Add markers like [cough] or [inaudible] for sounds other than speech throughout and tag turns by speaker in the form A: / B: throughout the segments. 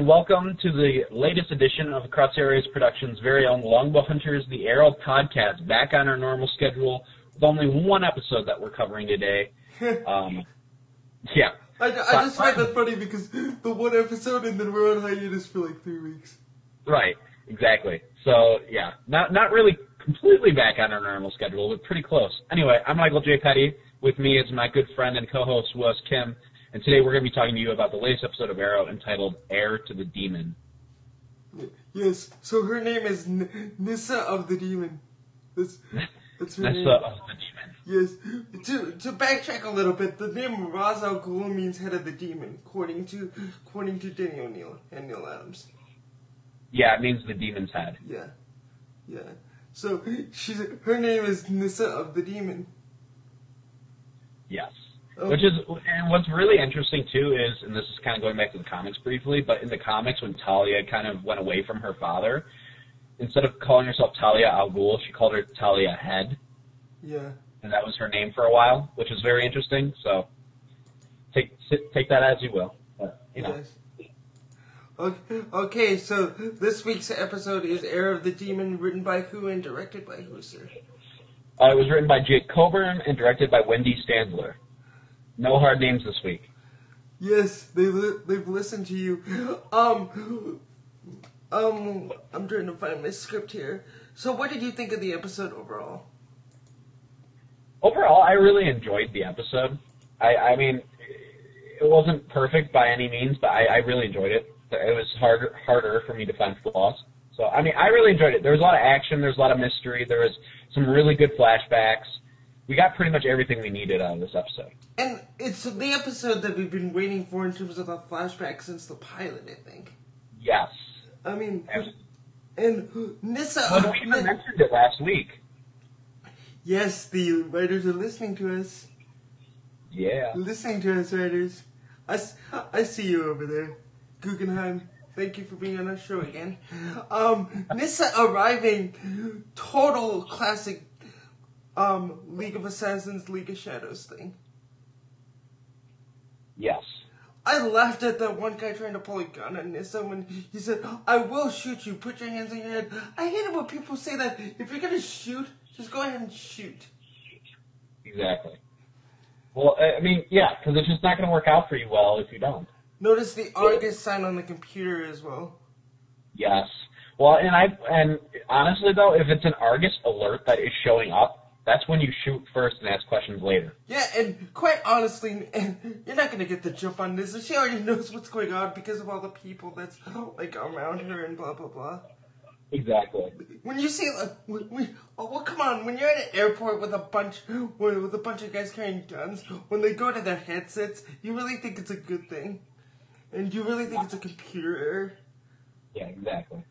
A: And welcome to the latest edition of Cross Areas Productions' very own Longbow Hunters The Arrow podcast, back on our normal schedule with only one episode that we're covering today. [laughs] Um, yeah.
B: I, I just find that funny because the one episode and then we're on hiatus for like three weeks.
A: Right, exactly. So, yeah, not not really completely back on our normal schedule, but pretty close. Anyway, I'm Michael J. Petty. With me is my good friend and co-host, Wes Kim. And today we're going to be talking to you about the latest episode of Arrow entitled Heir to the Demon.
B: Yes, so her name is N- Nyssa of the Demon. That's, that's her
A: Nyssa
B: name.
A: of the Demon.
B: Yes. To to backtrack a little bit, the name Ra's al Ghul means head of the demon, according to according to Denny O'Neil and Neal Adams.
A: Yeah, it means the demon's head.
B: Yeah. Yeah. So she's her name is Nyssa of the Demon.
A: Yes. Which is, and what's really interesting too is, and this is kind of going back to the comics briefly, but in the comics when Talia kind of went away from her father, instead of calling herself Talia al Ghul, she called her Talia Head,
B: Yeah.
A: and that was her name for a while, which is very interesting. So take take that as you will. But, you know,
B: Yes. Okay, okay, so this week's episode is Heir of the Demon, written by who and directed by who, sir?
A: uh, it was written by Jake Coburn and directed by Wendy Stanzler. No hard names this week.
B: Yes, they li- they've listened to you. Um, um, I'm trying to find my script here. So, what did you think of the episode overall?
A: overall, I really enjoyed the episode. I, I mean, it wasn't perfect by any means, but I, I really enjoyed it. It was harder harder for me to find flaws. So I mean, I really enjoyed it. There was a lot of action. There was a lot of mystery. There was some really good flashbacks. We got pretty much everything we needed out of this episode.
B: And it's the episode that we've been waiting for in terms of the flashback since the pilot, I think.
A: Yes.
B: I mean,
A: And-
B: and Nyssa.
A: Well, we even mentioned it last week.
B: yes, the writers are listening to us.
A: Yeah.
B: Listening to us, writers. I, I see you over there. Guggenheim, thank you for being on our show again. Um, Nyssa arriving, total classic um, League of Assassins, League of Shadows thing.
A: Yes.
B: I laughed at that one guy trying to pull a gun Nyssa when he said, I will shoot you, put your hands on your head. I hate it when people say that. If you're gonna shoot, just go ahead and shoot.
A: Exactly. Well, I I mean, yeah, because it's just not going to work out for you well if you don't.
B: Notice the Argus sign on the computer as well.
A: Yes. Well, and I and honestly though, if it's an Argus alert that is showing up, that's when you shoot first and ask questions later.
B: Yeah, and quite honestly, you're not gonna get the jump on this. She already knows what's going on because of all the people that's like around her and blah blah blah.
A: Exactly.
B: When you see, like, we, we, oh well, come on. When you're at an airport with a bunch, with a bunch of guys carrying guns, when they go to their headsets, you really think it's a good thing, and you really think it's a computer error.
A: Yeah, exactly.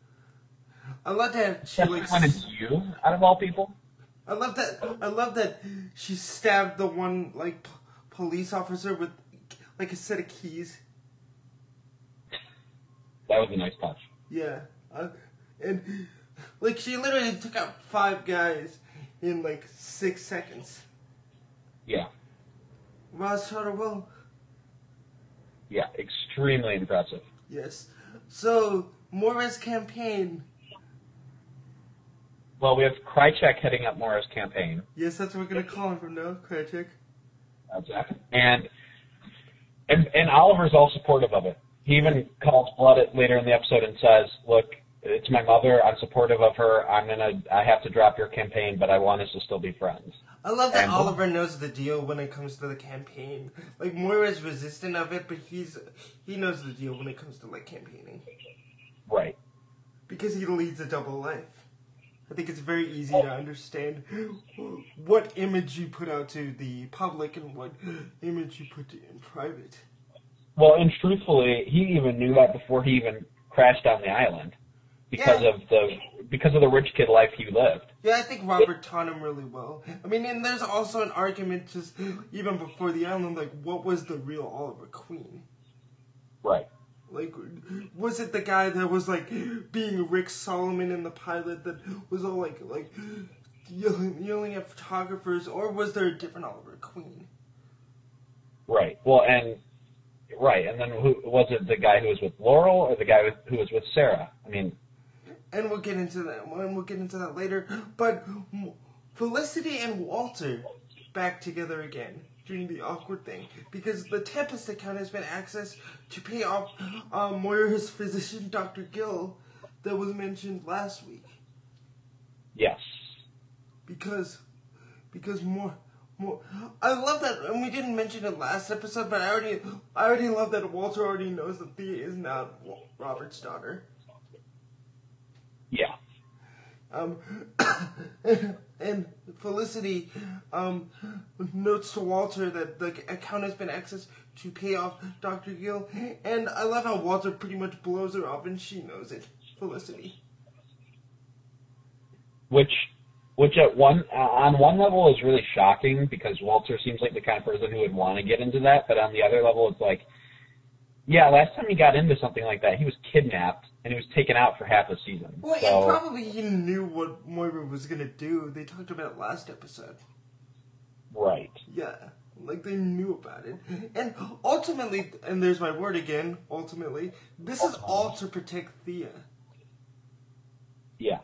B: I love that she
A: Especially
B: like.
A: when it's you, out of all people.
B: I love that. I love that she stabbed the one like p- police officer with like a set of keys.
A: That was a nice touch.
B: Yeah, uh, and like she literally took out five guys in like six seconds.
A: Yeah.
B: Ross shot her well.
A: Yeah, extremely impressive.
B: Yes. So Moira's campaign.
A: Well, we have Krycek heading up Moira's campaign.
B: Yes, that's what we're gonna call him from now, Krycek.
A: Exactly. And and and Oliver's all supportive of it. He even calls Blood it later in the episode and says, "Look, it's my mother. I'm supportive of her. I'm gonna. I have to drop your campaign, but I want us to still be friends."
B: I love that
A: And-
B: Oliver knows the deal when it comes to the campaign. Like Moira's resistant of it, but he's he knows the deal when it comes to like campaigning
A: Right.
B: because he leads a double life. I think it's very easy oh. to understand [gasps] what image you put out to the public and what [gasps] image you put in private.
A: Well, and truthfully, he even knew that before he even crashed on the island, because
B: Yeah.
A: of the because of the rich kid life he lived.
B: Yeah, I think Robert taught him really well. I mean, and there's also an argument just [gasps] even before the island, like what was the real Oliver Queen?
A: Right.
B: Like, was it the guy that was like being Rick Solomon in the pilot that was all like like yelling, yelling at photographers, or was there a different Oliver Queen?
A: Right. Well, and right, and then who was it? The guy who was with Laurel, or the guy with, who was with Sara? I mean,
B: and we'll get into that. And we'll get into that later. But Felicity and Walter back together again doing the awkward thing because the Tempest account has been accessed to pay off um, Moira's physician, Dr. Gill, that was mentioned last week.
A: Yes.
B: Because, because more, more. I love that, and we didn't mention it last episode, but I already, I already love that Walter already knows that Thea is not Robert's daughter.
A: Yeah.
B: Um, [coughs] and Felicity um, notes to Walter that the account has been accessed to pay off Dr. Gill. And I love how Walter pretty much blows her off and she knows it. Felicity.
A: Which, which at one uh, on one level is really shocking because Walter seems like the kind of person who would want to get into that, but on the other level, it's like, yeah, last time he got into something like that, he was kidnapped and he was taken out for half a season.
B: Well,
A: so,
B: and probably he knew what Moira was gonna do. They talked about it last episode.
A: Right.
B: Yeah, like they knew about it, and ultimately, and there's my word again. Ultimately, this is all to protect Thea.
A: Yeah.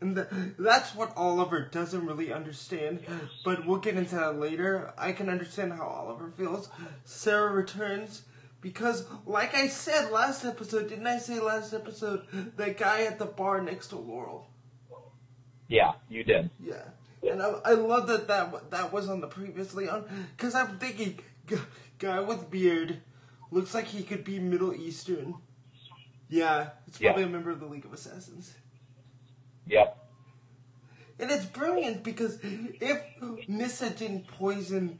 B: And the, that's what Oliver doesn't really understand, but we'll get into that later. I can understand how Oliver feels. Sara returns because, like I said last episode, didn't I say last episode, that guy at the bar next to Laurel?
A: Yeah, you did.
B: Yeah. And I, I love that, that that was on the previously on, because I'm thinking, guy with beard, looks like he could be Middle Eastern. Yeah, it's probably
A: yeah.
B: a member of the League of Assassins.
A: Yep.
B: And it's brilliant because if Nyssa didn't poison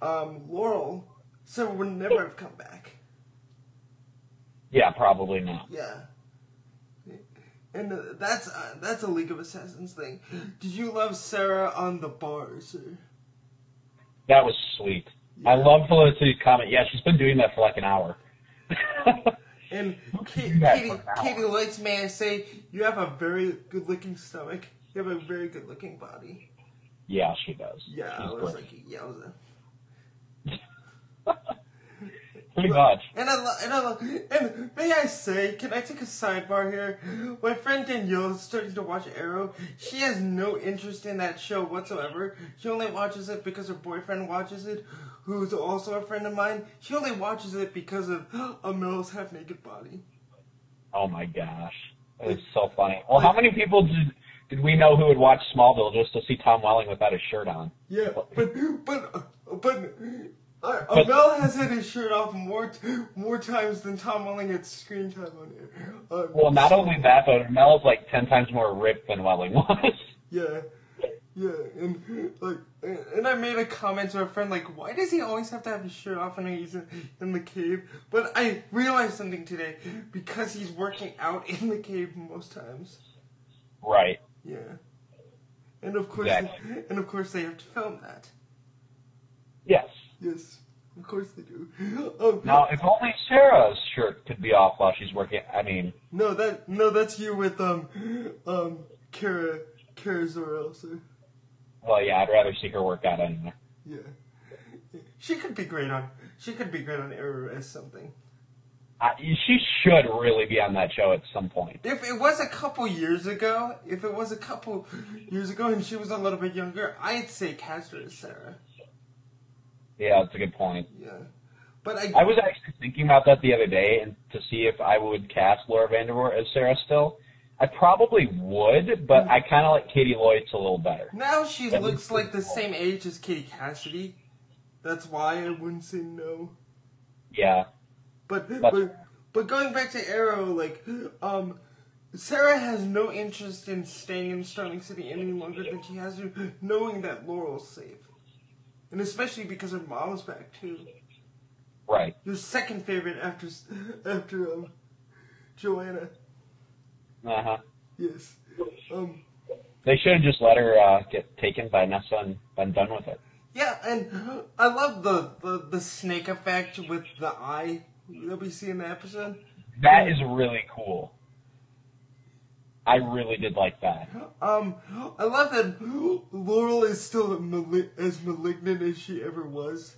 B: um, Laurel, Sara would never have come back.
A: Yeah, probably not.
B: Yeah. And uh, that's uh, that's a League of Assassins thing. Did you love Sara on the bar, sir?
A: That was sweet. I love Felicity's comment. Yeah, she's been doing that for like an hour. [laughs]
B: and Ka-
A: do that
B: Katie,
A: for an hour?
B: Katie likes may I say, you have a very good looking stomach. You have a very good looking body.
A: yeah, she does.
B: Yeah, I was
A: great.
B: like, yeah, I was a,
A: Pretty much.
B: And I lo- and I lo- and may I say, can I take a sidebar here? My friend Danielle is starting to watch Arrow. She has no interest in that show whatsoever. She only watches it because her boyfriend watches it, who's also a friend of mine. She only watches it because of [gasps] Amell's half naked body.
A: Oh my gosh. It was so funny. Well, how many people did did we know who would watch Smallville just to see Tom Welling without his shirt on?
B: Yeah, but but but. Uh,
A: But-
B: Amell has had his shirt off more t- more times than Tom Welling had screen time on air. Uh,
A: Well, not only that, but Mel's like ten times more ripped than Welling was. [laughs]
B: Yeah, yeah, and like, and I made a comment to a friend like, why does he always have to have his shirt off when he's in, in the cave? But I realized something today because he's working out in the cave most times.
A: right.
B: Yeah, and of course,
A: Exactly.
B: and of course they have to film that.
A: Yes.
B: Of course they do. [laughs] Um,
A: Now, if only Sara's shirt could be off while she's working. I mean,
B: no, that no, that's you with um um Kara Kara Zor-El, sir.
A: well, yeah, I'd rather see her work out anyway.
B: Yeah, she could be great on. She could be great on Arrow as something.
A: I, she should really be on that show at some point.
B: If it was a couple years ago, if it was a couple years ago and she was a little bit younger, I'd say cast her as Sara.
A: Yeah, that's a good point.
B: Yeah, but I,
A: I was actually thinking about that the other day, and to see if I would cast Laura Vandervoort as Sara still. I probably would, but I kind of like Caity Lotz a little better.
B: now she looks like the same age as Katie Cassidy. That's why I wouldn't say no.
A: Yeah,
B: But
A: That's-
B: but but going back to Arrow, like um. Sara has no interest in staying in Starling City any longer than she has to, knowing that Laurel's safe. And especially because her mom's back too.
A: right.
B: Your second favorite after after um Joanna.
A: Uh huh.
B: Yes. Um
A: They should have just let her uh, get taken by Nyssa and been done with it.
B: yeah, and [gasps] I love the, the the snake effect with the eye that we see in the episode.
A: That is really cool. I really did like that.
B: Um I love that Laurel is still mali- as malignant as she ever was.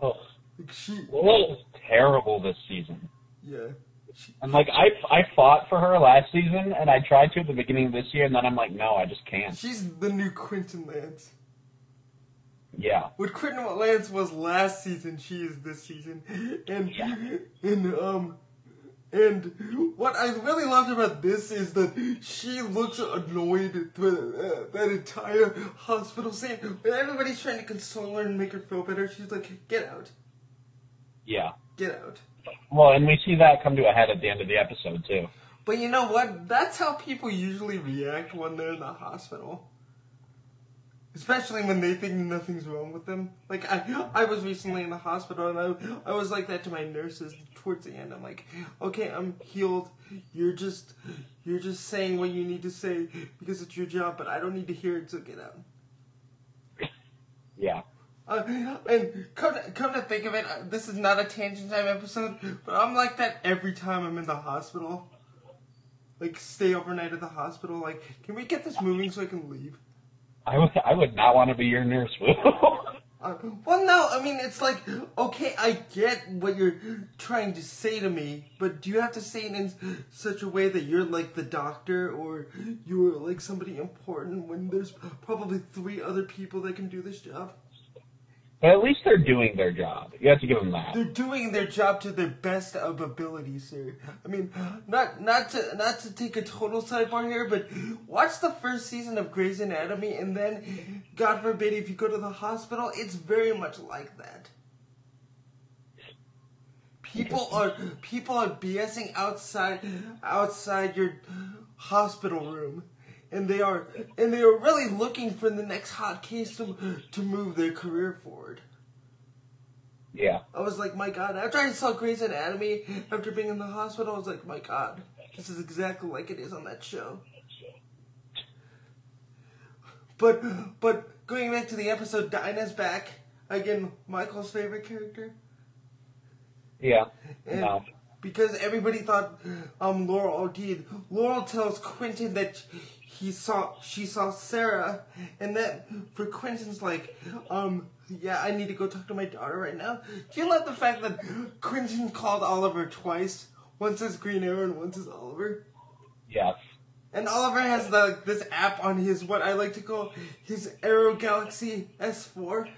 A: Oh,
B: Like she,
A: Lilith was terrible this season.
B: yeah. She,
A: And like I, I fought for her last season, and I tried to at the beginning of this year, and then I'm like, no, I just can't.
B: she's the new Quentin Lance.
A: Yeah,
B: What Quentin Lance was last season, she is this season. And
A: Yeah.
B: and um and what I really loved about this is that she looks annoyed through uh, that entire hospital scene. When everybody's trying to console her and make her feel better, she's like, "Get out,
A: yeah.
B: get out."
A: Well, and we see that come to a head at the end of the episode too.
B: But you know what? That's how people usually react when they're in the hospital. Especially when they think nothing's wrong with them. Like I, I was recently in the hospital and I, I was like that to my nurses towards the end. I'm like, okay, I'm healed. You're just, you're just saying what you need to say because it's your job, but I don't need to hear it. So get out.
A: Yeah.
B: Uh, and come to, come to think of it, uh, this is not a tangent time episode, but I'm like that every time I'm in the hospital. Like, stay overnight at the hospital. Like, can we get this moving so I can leave?
A: I would, I would not want to be your nurse. [laughs]
B: Uh, well, no, I mean, it's like, okay, I get what you're trying to say to me, but do you have to say it in such a way that you're like the doctor or you're like somebody important when there's probably three other people that can do this job?
A: But at least they're doing their job. You have to give them that.
B: They're doing their job to their best of ability, sir. I mean, not not to not to take a total sidebar here, but watch the first season of Grey's Anatomy, and then, God forbid, if you go to the hospital, it's very much like that. People are people are BSing outside outside your hospital room. And they are and they are really looking for the next hot case to to move their career forward.
A: Yeah.
B: I was like, my God. After I saw Grey's Anatomy, after being in the hospital, I was like, my God, this is exactly like it is on that show. But but going back to the episode, Dinah's back again. Michael's favorite character.
A: Yeah.
B: And
A: No.
B: Because everybody thought um Laurel OD'd. Laurel tells Quentin that he saw she saw Sara and that for Quentin's like, um, yeah, I need to go talk to my daughter right now. Do you love the fact that Quentin called Oliver twice? Once as Green Arrow and once as Oliver?
A: Yes.
B: And Oliver has the, this app on his what I like to call his Arrow Galaxy S4.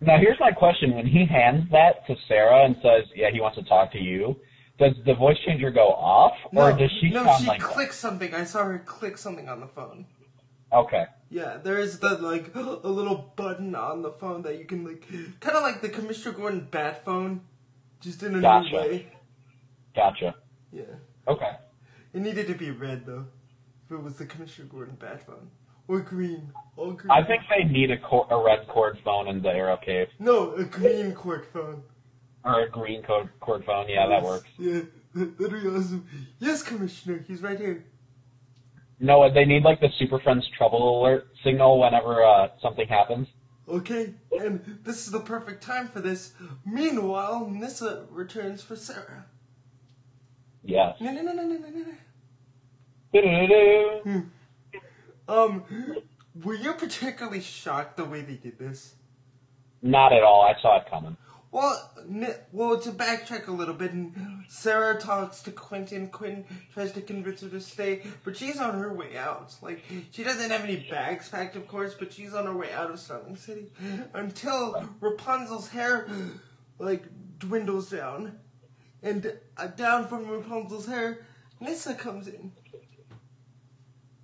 A: Now here's my question: When he hands that to Sara and says, "Yeah, he wants to talk to you," does the voice changer go off, or does she
B: no,
A: sound
B: she
A: like?
B: clicks something. I saw her click something on the phone.
A: Okay.
B: Yeah, there is the like [gasps] a little button on the phone that you can like, kind of like the Commissioner Gordon bat phone, just in a
A: Gotcha.
B: new way.
A: Gotcha.
B: Yeah,
A: Okay.
B: it needed to be red though. If it was the Commissioner Gordon bat phone or green, all green.
A: I think they need a, cor- a red cord phone in the Arrow Cave,
B: no, a green cord phone.
A: Or a green cord cord phone. Yeah, that works.
B: Yeah, that'd be awesome. Yes, Commissioner, he's right here.
A: No, they need like the Super Friends trouble alert signal whenever uh, something happens.
B: Okay, and this is the perfect time for this. Meanwhile, Nyssa returns for Sara.
A: Yes.
B: No, no, no, no, no, no, no.
A: Do-do-do-do.
B: Um, were you particularly shocked the way they did this?
A: Not at all. I saw it coming.
B: Well, n- well, to backtrack a little bit, and Sara talks to Quentin. Quentin tries to convince her to stay, but she's on her way out. Like, she doesn't have any bags packed, of course, but she's on her way out of Starling City until Rapunzel's hair, like, dwindles down. And uh, down from Rapunzel's hair, Nyssa comes in.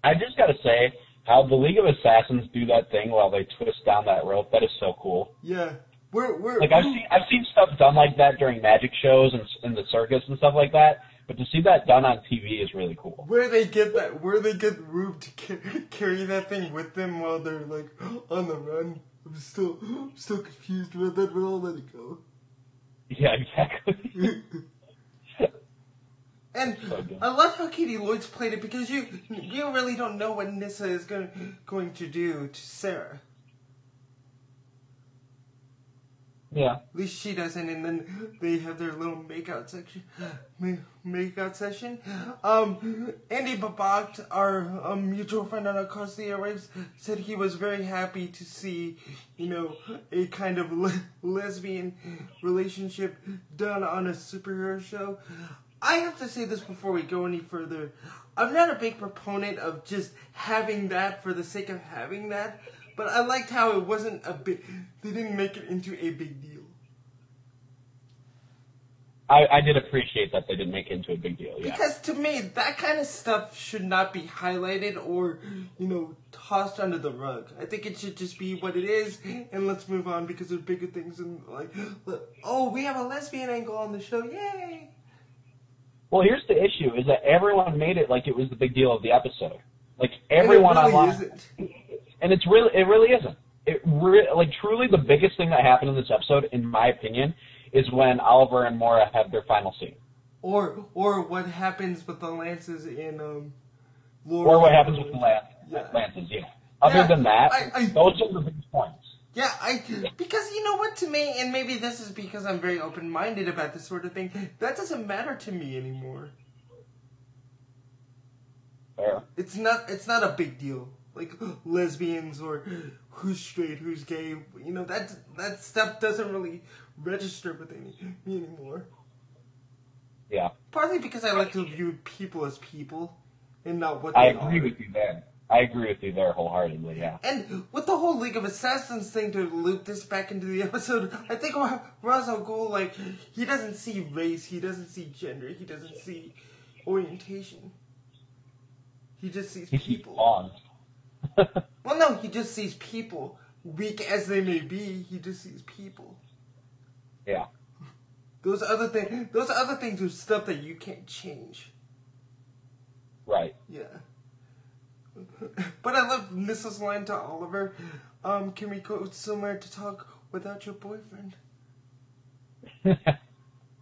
A: I just gotta say how the League of Assassins do that thing while they twist down that rope. That is so cool.
B: Yeah. We're, we're,
A: Like I've seen I've seen stuff done like that during magic shows and in the circus and stuff like that. But to see that done on TV is really cool.
B: Where they get that? Where they get Rube to ca- [laughs] carry that thing with them while they're like [gasps] on the run? I'm still, I'm [gasps] still confused about that, but I'll let it go.
A: Yeah, exactly. [laughs]
B: And
A: So.
B: I love how Caity Lotz played it because you, you really don't know what Nyssa is going going to do to Sara.
A: Yeah.
B: At least she doesn't, and then they have their little makeout section. Makeout session. Um, Andy Babak, our um, mutual friend on Across the Airwaves, said he was very happy to see, you know, a kind of le- lesbian relationship done on a superhero show. I have to say this before we go any further. I'm not a big proponent of just having that for the sake of having that, but I liked how it wasn't a big. They didn't make it into a big deal.
A: I, I did appreciate that they didn't make it into a big deal. Yeah.
B: Because to me, that kind of stuff should not be highlighted or, you know, tossed under the rug. I think it should just be what it is, and let's move on because there's bigger things and like, oh, we have a lesbian angle on the show, yay!
A: Well, here's the issue: is that everyone made it like it was the big deal of the episode. Like
B: And it
A: everyone
B: really
A: online,
B: isn't.
A: And it's really it really isn't. It re- like truly the biggest thing that happened in this episode, in my opinion, is when Oliver and Moira have their final scene,
B: Or or what happens with the lances in um. Laurel
A: or what happens with the Lance,
B: Yeah.
A: Lances. Yeah. Other
B: Yeah,
A: than that,
B: I- I-
A: those are the big points.
B: Yeah, I because you know what to me, and maybe this is because I'm very open minded about this sort of thing. That doesn't matter to me anymore.
A: Fair.
B: It's not. It's not a big deal. Like lesbians or who's straight, who's gay. You know that that stuff doesn't really register with any, me anymore.
A: Yeah,
B: Partly because I like to view people as people, and not what they are.
A: I
B: are.
A: agree with you there. I agree with you there wholeheartedly. Yeah.
B: And with the whole League of Assassins thing to loop this back into the [laughs] episode, I think Ra- Ra's al Ghul, like, he doesn't see race, he doesn't see gender, he doesn't see orientation. He just sees
A: He sees
B: people.
A: flaws. [laughs]
B: Well, no, he just sees people. Weak as they may be, he just sees people.
A: yeah.
B: Those other things, those other things are stuff that you can't change.
A: Right.
B: Yeah. [laughs] But I love Mrs. line to Oliver. Um, can we go somewhere to talk without your boyfriend? [laughs]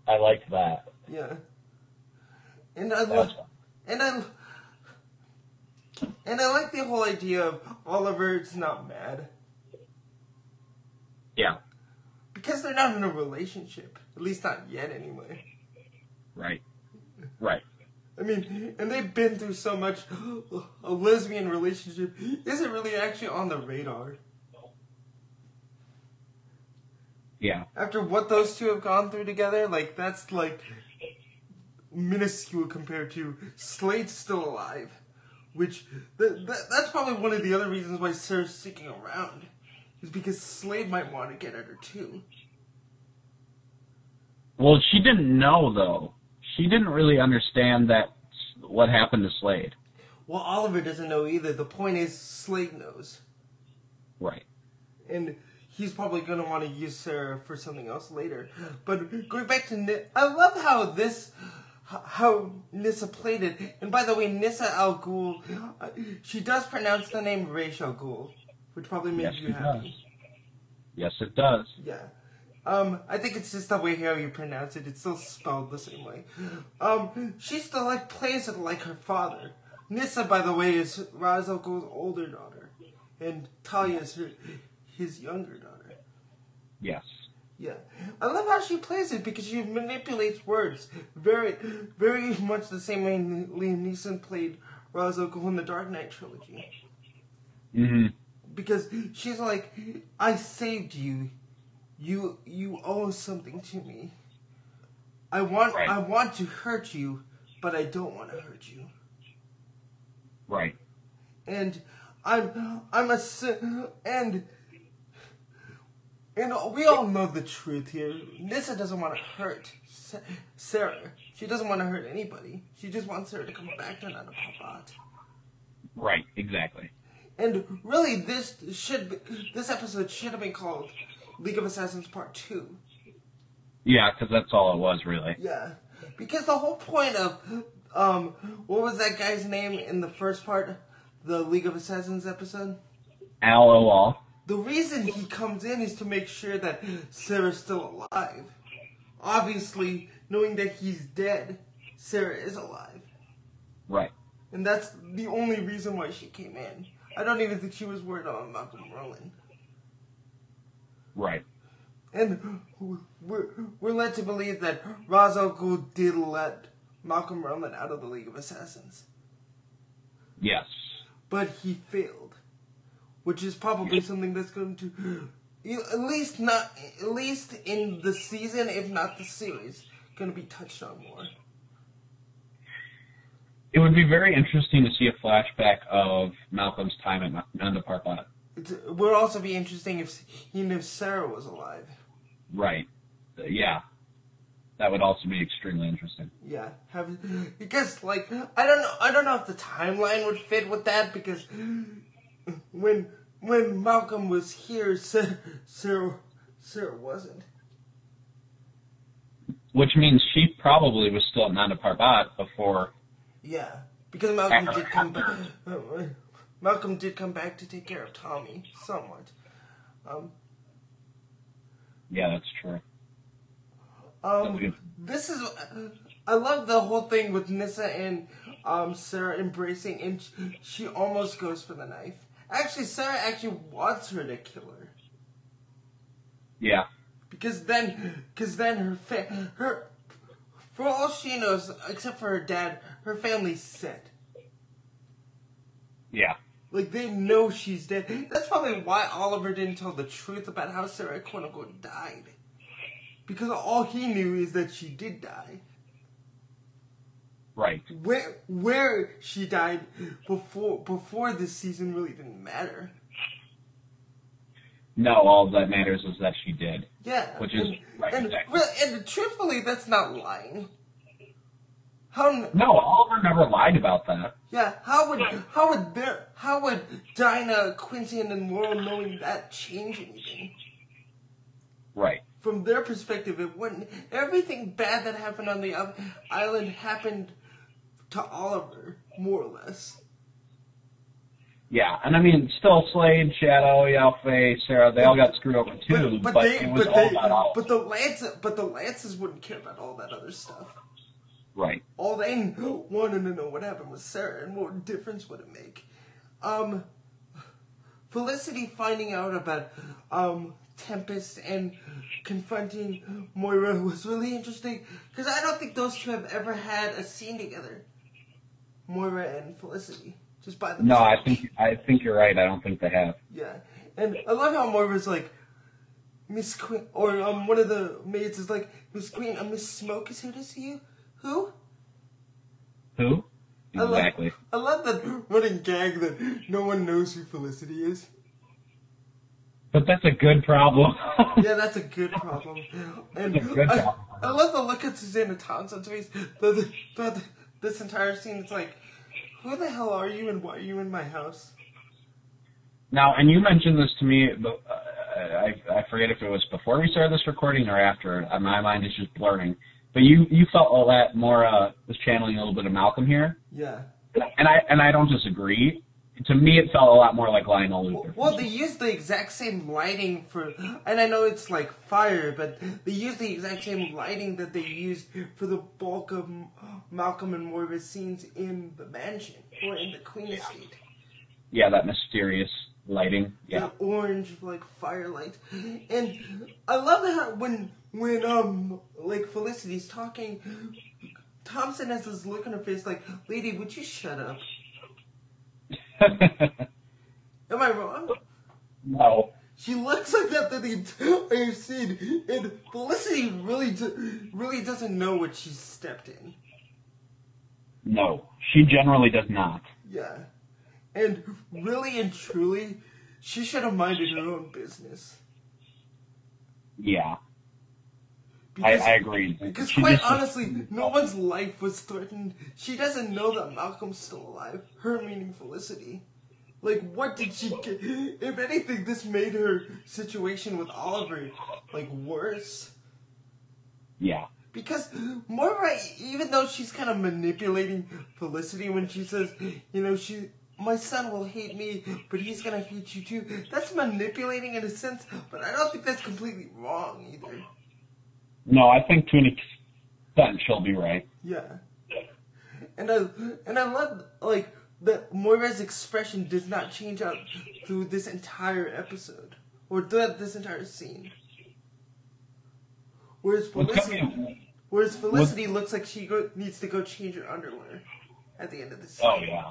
A: I liked that.
B: Yeah. And I love, and I, and I like the whole idea of Oliver's not mad
A: Yeah.
B: because they're not in a relationship. At least not yet, anyway.
A: Right. Right.
B: I mean, and they've been through so much. A lesbian relationship isn't really actually on the radar.
A: Yeah.
B: After what those two have gone through together, like that's like minuscule compared to Slade's still alive, which th- th- that's probably one of the other reasons why Sara's sticking around, is because Slade might want to get at her too.
A: Well, she didn't know though. She didn't really understand that what happened to Slade.
B: Well, Oliver doesn't know either. The point is, Slade knows,
A: Right.
B: and he's probably gonna want to use Sara for something else later. But going back to, Ni- I love how this. How Nyssa played it, and by the way, Nyssa Al Ghul, uh, she does pronounce the name Raish Al Ghul, which probably makes
A: Yes,
B: you happy.
A: does. Yes, it does.
B: Yeah. Um, I think it's just the way how you pronounce it. It's still spelled the same way. Um, she still like plays it like her father. Nyssa, by the way, is Ra's al Ghul's older daughter, and Talia is her his younger daughter.
A: Yes.
B: Yeah, I love how she plays it because she manipulates words very, very much the same way Liam Neeson played Ra's al Ghul in the Dark Knight trilogy.
A: Mm-hmm.
B: because she's like, I saved you. You you owe something to me. I want
A: Right.
B: I want to hurt you, but I don't want to hurt you.
A: Right.
B: And I'm I'm a and and we all know the truth here. Nyssa doesn't want to hurt Sara. She doesn't want to hurt anybody. She just wants Sara to come back to to pop.
A: Right. Exactly.
B: And really, this should be, this episode should have been called League of Assassins Part Two.
A: Yeah, because that's all it was really.
B: Yeah, because the whole point of um, what was that guy's name in the first part, the League of Assassins episode?
A: Al Owal.
B: The reason he comes in is to make sure that Sara's still alive. Obviously, knowing that he's dead, Sara is alive,
A: Right.
B: and that's the only reason why she came in. I don't even think she was worried about Malcolm Roland.
A: Right.
B: and we're, we're led to believe that Ra's al Ghul did let Malcolm Merlyn out of the League of Assassins,
A: Yes.
B: but he failed, which is probably something that's going to, at least not, at least in the season, if not the series, going to be touched on more.
A: It would be very interesting to see a flashback of Malcolm's time at Nanda Parbat.
B: It's, it would also be interesting if even if Sara was alive.
A: Right. Uh, Yeah. That would also be extremely interesting.
B: Yeah, have because like I don't know I don't know if the timeline would fit with that because when when Malcolm was here, Sara Sara, Sara wasn't.
A: Which means she probably was still at Nanda Parbat before.
B: Yeah, because Malcolm did come back. Malcolm did come back to take care of Tommy somewhat. Um,
A: Yeah, that's true.
B: Um, this is I love the whole thing with Nyssa and um, Sara embracing, and she, she almost goes for the knife. Actually, Sara actually wants her to kill her
A: Yeah.
B: because then, because then her fa- her, for all she knows, except for her dad, her family's set.
A: Yeah.
B: Like they know she's dead. That's probably why Oliver didn't tell the truth about how Sara unquote died. Because all he knew is that she did die.
A: Right.
B: where where she died before before this season really didn't matter.
A: No, all that matters is that she did.
B: Yeah,
A: Which is-
B: and,
A: right,
B: and,
A: exactly.
B: and truthfully, that's not lying. How
A: No, Oliver never lied about that.
B: yeah? How would how would their how would Dinah, Quincy, and Laurel knowing that change anything?
A: Right.
B: From their perspective, it wouldn't. Everything bad that happened on the island happened to Oliver, more or less.
A: Yeah, and I mean, still Slade, Shado, Yalfe, Sara, they all got screwed over too, but,
B: they,
A: it was
B: but
A: all
B: they,
A: about Oliver.
B: but the Lance, but the Lances wouldn't care about all that other stuff.
A: Right.
B: All they wanted to know what happened was Sara, and what difference would it make? Um, Felicity finding out about um Tempest and confronting Moira was really interesting because I don't think those two have ever had a scene together. Moira and Felicity, just by
A: No,
B: themselves.
A: I think I think you're right. I don't think they have.
B: Yeah, and I love how Moira's like, Miss Queen, or um, one of the maids is like, Miss Queen, uh, Miss Smoak is here to see you. Who?
A: Who?
B: I love-
A: Exactly.
B: I love that running gag that no one knows who Felicity is.
A: But that's a good problem. [laughs]
B: Yeah, that's a good problem. And
A: That's a good
B: I,
A: problem.
B: I love the look at Susanna Thompson's face. The, the, the, this entire scene, it's like, who the hell are you and why are you in my house?
A: Now, and you mentioned this to me, but uh, I, I forget if it was before we started this recording or after. Uh, My mind is just blurring. But you, you felt all that more uh, was channeling a little bit of Malcolm here,
B: Yeah.
A: and I and I don't disagree. To me, it felt a lot more like Lionel Luthor.
B: Well, they use the exact same lighting for, and I know it's like fire, but they use the exact same lighting that they used for the bulk of Malcolm and Moira's scenes in the mansion or in the Queen Estate.
A: yeah, that mysterious lighting. Yeah,
B: The orange like firelight, and I love that when when um like Felicity's talking, Thompson has this look on her face like, "Lady, would you shut up?" Am I wrong?
A: no,
B: She looks like that the entire scene, and Felicity really, do, really doesn't know what she's stepped in.
A: no, she generally does not.
B: Yeah, and really and truly, she should have minded her own business.
A: Yeah,
B: Because,
A: I agree.
B: because
A: She
B: quite honestly, no one's life was threatened. She doesn't know that Malcolm's still alive. Her meaning Felicity. Like, what did she get? If anything, this made her situation with Oliver like worse.
A: Yeah,
B: Because Moira, even though she's kind of manipulating Felicity when she says, you know, she, my son will hate me, but he's gonna hate you too. That's manipulating in a sense, but I don't think that's completely wrong either.
A: No, I think to an extent she'll be right.
B: Yeah. And I and I love like that Moira's expression does not change out through this entire episode or throughout this entire scene. Whereas Felicity, whereas Felicity looks like she go, needs to go change her underwear at the end of the scene.
A: Oh yeah.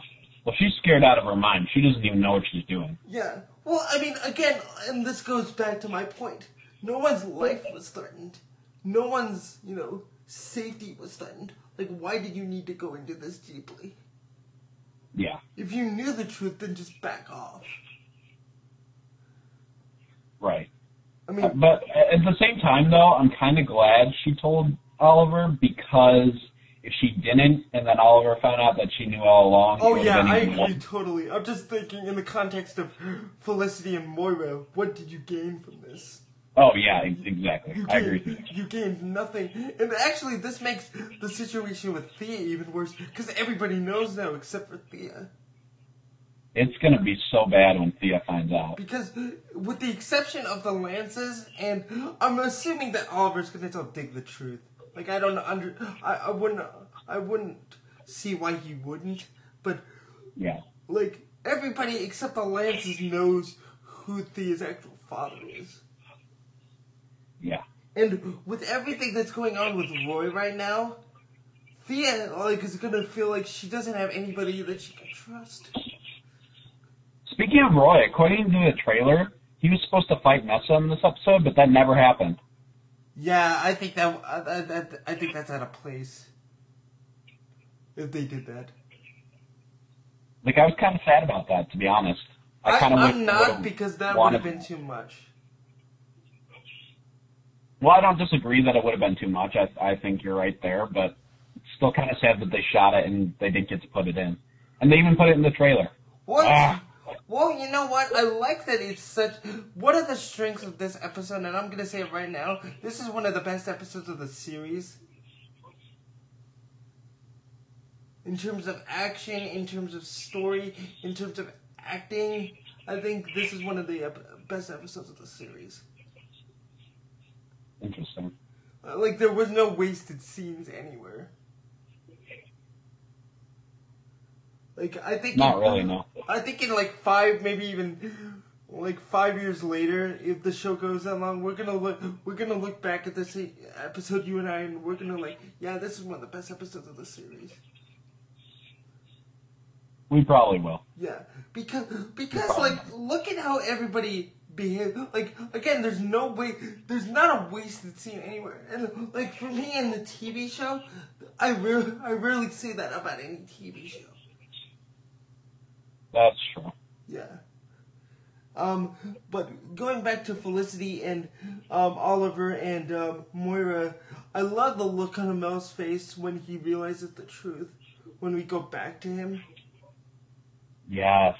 A: Well, she's scared out of her mind. She doesn't even know what she's doing.
B: Yeah. Well, I mean, again, and this goes back to my point. No one's life was threatened. No one's, you know, safety was threatened. Like, why did you need to go into this deeply?
A: Yeah.
B: If you knew the truth, then just back off.
A: Right.
B: I mean,
A: But at the same time, though, I'm kind of glad she told Oliver because if she didn't, and then Oliver found out that she knew all along,
B: oh yeah, I agree
A: worse.
B: totally. I'm just thinking in the context of [gasps] Felicity and Moira, what did you gain from this?
A: Oh yeah, exactly.
B: You
A: I agree. you.
B: you gained nothing. And actually, this makes the situation with Thea even worse, because everybody knows now except for Thea.
A: It's gonna be so bad when Thea finds out.
B: Because, with the exception of the Lances, and I'm assuming that Oliver's gonna tell Dig the truth. Like I don't under, I, I wouldn't, I wouldn't see why he wouldn't. But
A: Yeah.
B: like everybody except the Lances knows who Thea's actual father is.
A: Yeah.
B: And with everything that's going on with Roy right now, Thea like is gonna feel like she doesn't have anybody that she can trust.
A: Speaking of Roy, according to the trailer, he was supposed to fight Nyssa in this episode, but that never happened.
B: Yeah, I think that I, I, think that's out of place. If they did that,
A: Like I was kind of sad about that, to be honest. I
B: I,
A: kind of
B: I'm not because that would have been too much.
A: Well, I don't disagree that it would have been too much. I I think you're right there, but it's still kind of sad that they shot it and they didn't get to put it in, and they even put it in the trailer.
B: What?
A: Ah.
B: Well, you know what? I like that it's such. What are the strengths of this episode? And I'm gonna say it right now. This is one of the best episodes of the series. In terms of action, in terms of story, in terms of acting, I think this is one of the ep- best episodes of the series.
A: Interesting.
B: Uh, Like there was no wasted scenes anywhere. Like I think
A: Not
B: in-
A: really, no.
B: I think in like five, maybe even like five years later, if the show goes that long, we're gonna look we're gonna look back at this episode, you and I, and we're gonna like, yeah, this is one of the best episodes of the series.
A: We probably will.
B: Yeah, because because like look at how everybody behaved. Like again, there's no way, there's not a wasted scene anywhere. And like for me in the TV show, I rarely I rarely say that about any TV show.
A: That's true.
B: Yeah. Um, but going back to Felicity and um, Oliver and um, Moira, I love the look on Mel's face when he realizes the truth. When we go back to him,
A: Yes.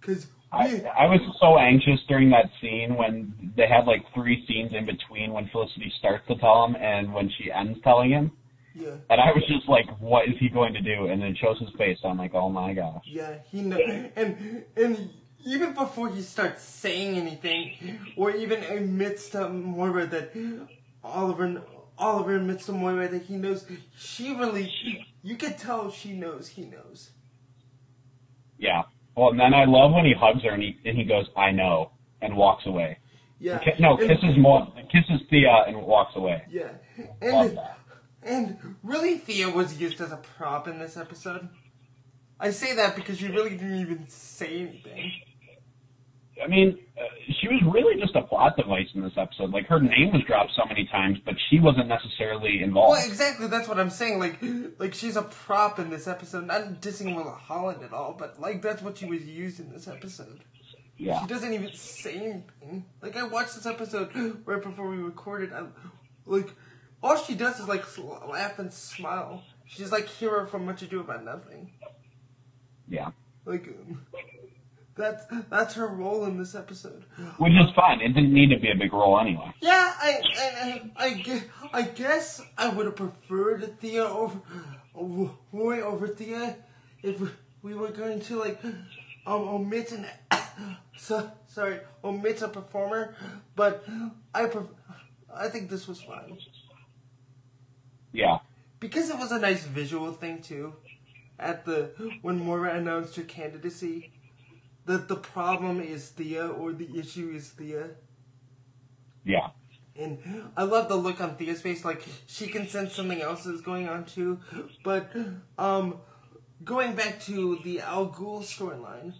B: because
A: I, I was so anxious during that scene when they had like three scenes in between when Felicity starts to tell him and when she ends telling him.
B: yeah.
A: And I was just like, what is he going to do? And then it shows his face. I'm like, oh my gosh.
B: Yeah, he know, and and even before he starts saying anything, or even admits to Moira that Oliver Oliver admits to Moira that he knows, she really, you can tell she knows he knows.
A: Yeah. Well, and then I love when he hugs her and he, and he goes, I know, and walks away.
B: Yeah,
A: Ki- No,
B: and-
A: kisses more, kisses Thea and walks away.
B: Yeah, and and really, Thea was used as a prop in this episode. I say that because she really didn't even say anything.
A: I mean, uh, she was really just a plot device in this episode. Like her name was dropped so many times, but she wasn't necessarily involved.
B: Well, exactly. That's what I'm saying. Like, [gasps] like she's a prop in this episode. Not dissing Willa Holland at all, but like that's what she was used in this episode.
A: yeah.
B: She doesn't even say anything. Like I watched this episode [gasps] right before we recorded. I, like, all she does is like laugh and smile. She's like hero from Much Ado About Nothing.
A: Yeah.
B: Like, um, that's that's her role in this episode.
A: Which is fine. It didn't need to be a big role anyway.
B: Yeah, I, I, I, I, guess I would have preferred Thea over, Roy over Thea if we were going to like um omit an [coughs] so sorry omit a performer, but I pref- I think this was fine
A: Yeah.
B: because it was a nice visual thing too. At the when Moira announced her candidacy, that the problem is Thea or the issue is Thea.
A: Yeah.
B: And I love the look on Thea's face, like she can sense something else is going on too. But um, going back to the Al Ghul storyline,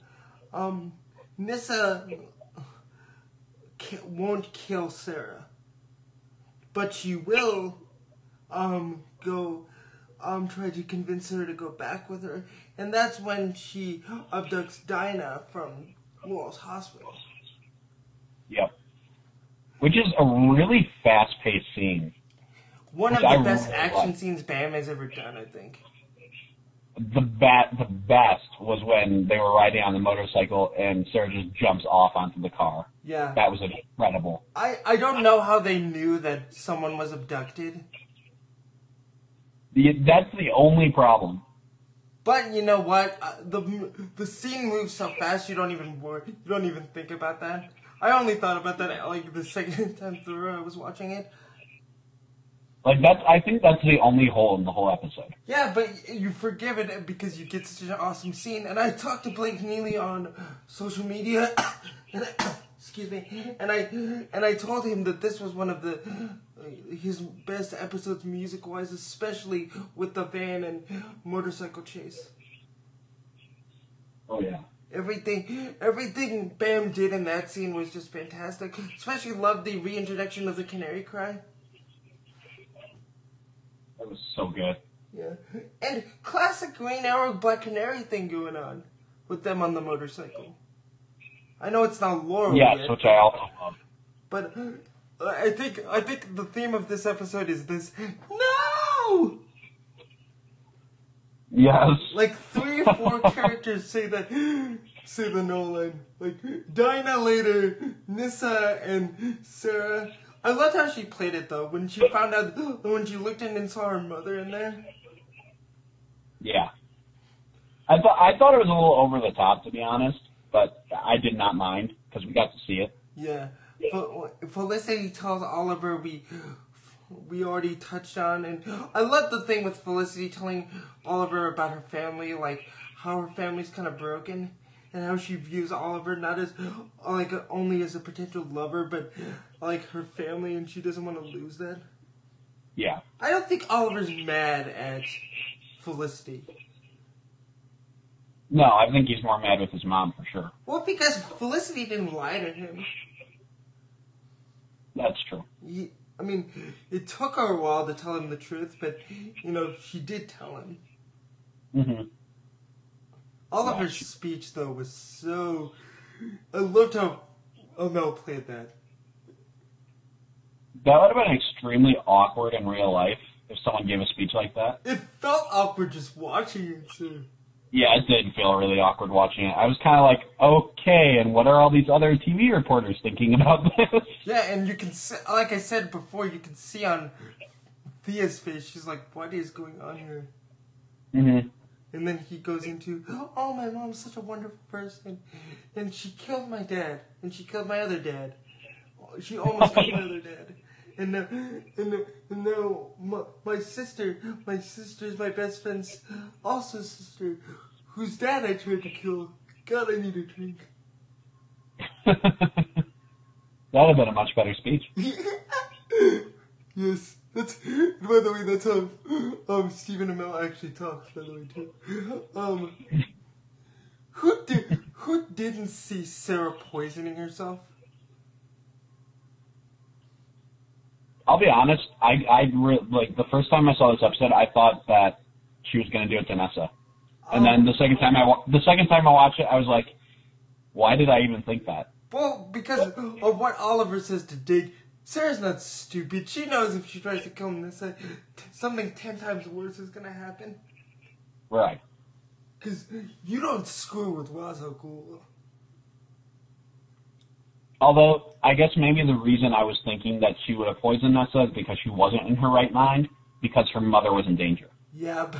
B: um, Nyssa won't kill Sara, but she will um, go um, try to convince her to go back with her, and that's when she abducts Dinah from Laurel's hospital.
A: Yep. Which is a really fast-paced scene.
B: One of
A: Which I
B: the best
A: really
B: action scenes Bam has ever done, I think.
A: The bat, the best was when they were riding on the motorcycle and Sara just jumps off onto the car.
B: Yeah.
A: That was incredible.
B: I, I don't know how they knew that someone was abducted,
A: The, that's the only problem.
B: But you know what? Uh, the the scene moves so fast you don't even worry, you don't even think about that. I only thought about that like the second [laughs] time through I was watching it.
A: Like that's, I think that's the only hole in the whole episode.
B: Yeah, but you forgive it because you get such an awesome scene. And I talked to Blake Neely on social media, and [coughs] [coughs] excuse me, and I and I told him that this was one of the his best episodes music wise, especially with the van and motorcycle chase.
A: Oh yeah.
B: Everything, everything Bam did in that scene was just fantastic. Especially loved the reintroduction of the canary cry.
A: That was so good.
B: Yeah. And classic Green Arrow Black Canary thing going on with them on the motorcycle. I know it's not Laurel
A: Yes,
B: yet,
A: which I also love.
B: but I think I think the theme of this episode is this no.
A: Yes.
B: Like three or four [laughs] characters say that say the no line. Like Dinah later, Nyssa and Sara. I loved how she played it though. When she found out when she looked in and saw her mother in there.
A: Yeah. I thought I thought it was a little over the top to be honest, but I did not mind because we got to see it.
B: Yeah. Fel- Felicity tells Oliver we we already touched on and I love the thing with Felicity telling Oliver about her family, like how her family's kind of broken and how she views Oliver not as like only as a potential lover but like her family and she doesn't want to lose that.
A: Yeah.
B: I don't think Oliver's mad at Felicity.
A: No, I think he's more mad with his mom for sure.
B: Well, because Felicity didn't lie to him.
A: That's true.
B: He, I mean, it took her a while to tell him the truth, but you know, she did tell him.
A: hmm
B: Oliver's speech though was so. I loved how Amell played that.
A: That would have been extremely awkward in real life if someone gave a speech like that.
B: It felt awkward just watching it. So.
A: Yeah, it did feel really awkward watching it. I was kind of like, okay, and what are all these other TV reporters thinking about this? [laughs]
B: Yeah, and you can see, like I said before, you can see on Thea's face. She's like, "What is going on here?"
A: Mm-hmm.
B: And then he goes into, "Oh, my mom's such a wonderful person, and she killed my dad, and she killed my other dad. She almost killed my other dad." And now, and, now- and now my, my sister, my sister's my best friend's also sister, whose dad I tried to kill. God, I need a drink. [laughs]
A: that would have been a much better speech. [laughs]
B: yes, that's by the way, that's how um Stephen Amell actually talks. By the way, too. Um, [laughs] who did who didn't see Sara poisoning herself?
A: I'll be honest. I I re- like the first time I saw this episode, I thought that she was going to do it to Nyssa, and then the second time I wa- the second time I watched it, I was like, why did I even think that?
B: Well, because of what Oliver says to Dig, Sara's not stupid. She knows if she tries to kill Nyssa, something ten times worse is gonna happen.
A: Right.
B: Cause you don't screw with Ghul.
A: Although I guess maybe the reason I was thinking that she would have poisoned Nyssa is because she wasn't in her right mind because her mother was in danger.
B: Yeah,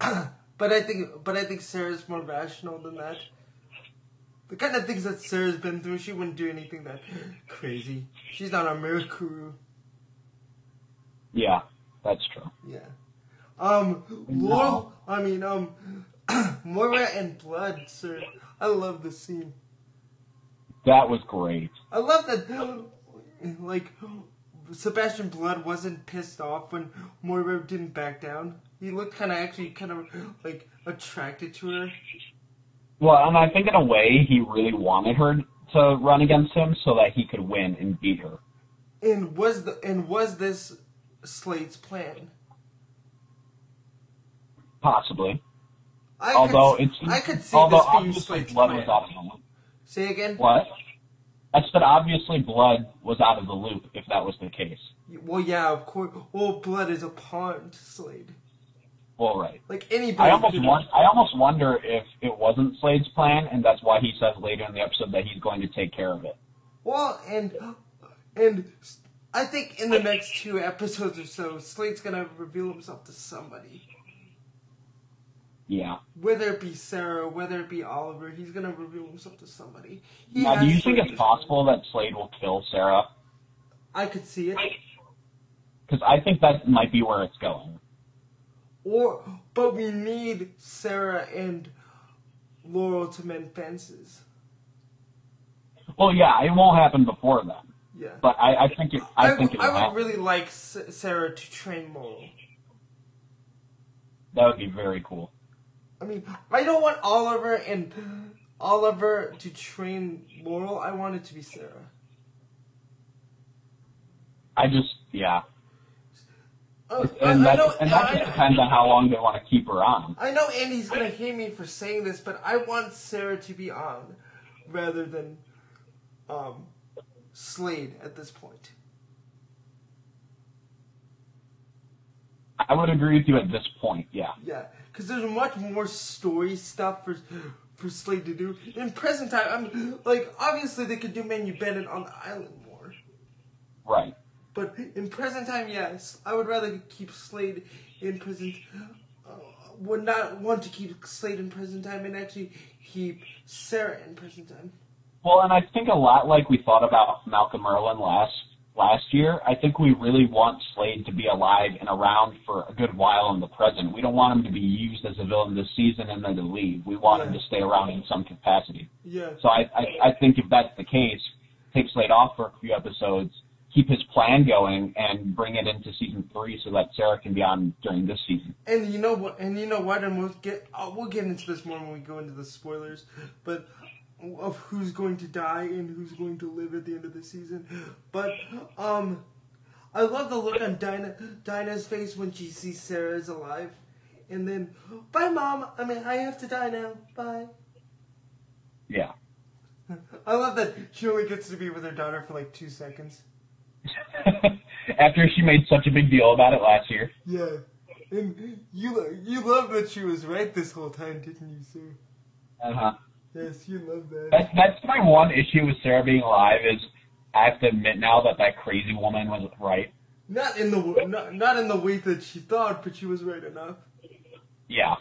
B: but, [clears throat] but I think but I think Sara's more rational than that. The kind of things that Sara's been through, she wouldn't do anything that crazy. She's not a Mirakuru.
A: Yeah, that's true.
B: Yeah. Um, Laurel, I mean, um, [clears throat] Moira and Blood, sir. I love the scene.
A: That was great.
B: I love that, like, Sebastian Blood wasn't pissed off when Moira didn't back down. He looked kind of actually kind of like attracted to her.
A: Well, and I think in a way he really wanted her to run against him so that he could win and beat her.
B: And was the and was this Slade's plan?
A: Possibly.
B: I
A: although
B: could,
A: it's
B: I could see
A: although
B: this being Slade's plan. Say again.
A: What? I said obviously blood was out of the loop if that was the case.
B: Well, yeah, of course. Well, blood is a pawn to Slade.
A: Well, right.
B: Like anybody.
A: I almost want, I almost wonder if it wasn't Slade's plan, and that's why he says later in the episode that he's going to take care of it.
B: Well, and and I think in the next two episodes or so, Slade's gonna reveal himself to somebody.
A: Yeah.
B: Whether it be Sara, whether it be Oliver, he's gonna reveal himself to somebody. He
A: Now, do you think it's possible that Slade will kill Sara?
B: I could see it.
A: Because I think that might be where it's going.
B: Or, but we need Sara and Laurel to mend fences.
A: Well, yeah, it won't happen before then,
B: Yeah.
A: but I, I think it. I,
B: I,
A: think
B: w-
A: it
B: I would
A: happen.
B: really like S- Sara to train Laurel.
A: That would be very cool.
B: I mean, I don't want Oliver and Oliver to train Laurel. I want it to be Sara.
A: I just, yeah,
B: Uh,
A: and that
B: know,
A: and that
B: I,
A: just depends on how long they want to keep her on.
B: I know Andy's gonna hate me for saying this, but I want Sara to be on rather than um, Slade at this point.
A: I would agree with you at this point. Yeah,
B: Yeah, because there's much more story stuff for for Slade to do. In present time, I'm like obviously they could do Manu Bennett on the island more,
A: right.
B: but in present time, yes, I would rather keep Slade in present. Uh, would not want to keep Slade in present time and actually keep Sara in present time.
A: Well, and I think a lot like we thought about Malcolm Merlyn last last year. I think we really want Slade to be alive and around for a good while in the present. We don't want him to be used as a villain this season and then to leave. We want him to stay around in some capacity.
B: Yeah.
A: So I, I, I think if that's the case, take Slade off for a few episodes, keep his plan going, and bring it into season three so that Sara can be on during this season.
B: And you know what? And you know what? And we'll get uh, we'll get into this more when we go into the spoilers, but of who's going to die and who's going to live at the end of the season. But um, I love the look on Dinah Dinah's face when she sees Sara is alive, and then bye, mom. I mean, I have to die now. Bye.
A: Yeah.
B: I love that she only gets to be with her daughter for like two seconds. [laughs]
A: After she made such a big deal about it last year.
B: Yeah. And you you love that she was right this whole time, didn't you, sir?
A: Uh huh.
B: Yes, you love that.
A: That's that's my one issue with Sara being alive is I have to admit now that that crazy woman was right.
B: Not in the not, not in the way that she thought, but she was right enough.
A: Yeah.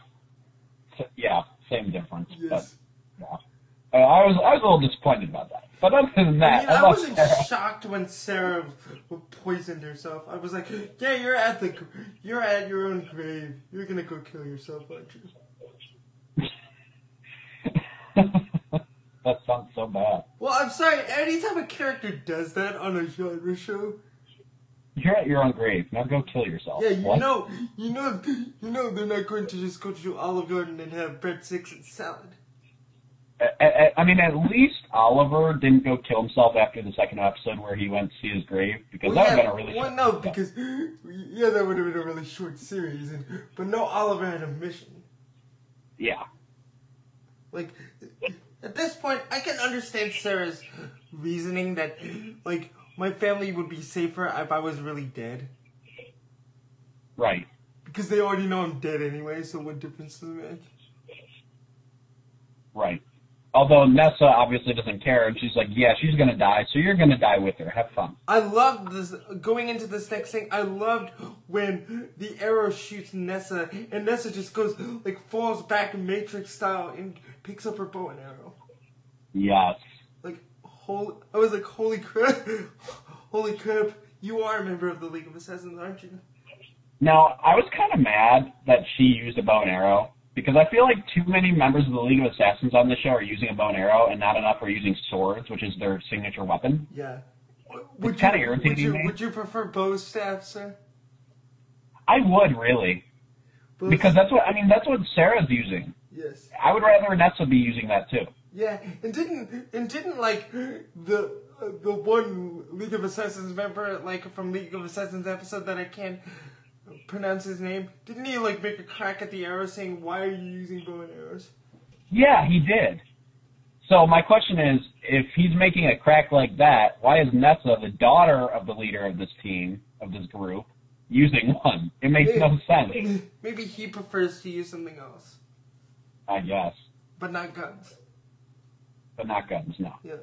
A: So, yeah, same difference.
B: Yes.
A: But yeah. Uh, I was I was a little disappointed about that. But other than
B: I
A: that,
B: mean,
A: I,
B: I wasn't
A: Sara. [laughs]
B: shocked when Sara poisoned herself. I was like, "Yeah, you're at the, you're at your own grave. You're gonna go kill yourself, aren't you?" [laughs]
A: that sounds so bad.
B: Well, I'm sorry. Anytime a character does that on a genre show,
A: You're at your own grave. Now go kill yourself.
B: yeah, you
A: What?
B: know, you know, you know, they're not going to just go to Olive Garden and have breadsticks and salad.
A: I, I, I mean, at least Oliver didn't go kill himself after the second episode where he went to see his grave because
B: Well,
A: that would have been a really.
B: well,
A: short
B: no,
A: episode.
B: because yeah, that would have been a really short series, and but no, Oliver had a mission.
A: yeah,
B: Like at this point, I can understand Sara's reasoning that like my family would be safer if I was really dead
A: right.
B: because they already know I'm dead anyway. So what difference does it make?
A: Right. Although Nyssa obviously doesn't care, and she's like, "Yeah, she's gonna die, so you're gonna die with her. Have fun."
B: I loved this going into this next thing. I loved when the arrow shoots Nyssa and Nyssa just goes like falls back Matrix style and picks up her bow and arrow.
A: Yes.
B: Like holy, I was like, holy crap, [laughs] holy crap! You are a member of the League of Assassins, aren't you?
A: Now, I was kind of mad that she used a bow and arrow because I feel like too many members of the League of Assassins on the show are using a bow and arrow, and not enough are using swords, which is their signature weapon.
B: Yeah. Would
A: kinda
B: you,
A: irritating
B: would you,
A: me.
B: would you prefer Bo's staff, sir?
A: I would really
B: Bo's,
A: because that's what I mean. That's what Sara's using.
B: yes.
A: I would rather Nyssa be using that too.
B: Yeah, and didn't and didn't like the uh, the one League of Assassins member like from League of Assassins episode that I can't pronounce his name. Didn't he like make a crack at the arrow saying, "Why are you using bow and arrows?"
A: Yeah, he did. So my question is, if he's making a crack like that, why is Nyssa, the daughter of the leader of this team, of this group, using one? It makes no sense.
B: Maybe he prefers to use something else,
A: I guess,
B: but not guns.
A: but not guns. No,
B: Yeah,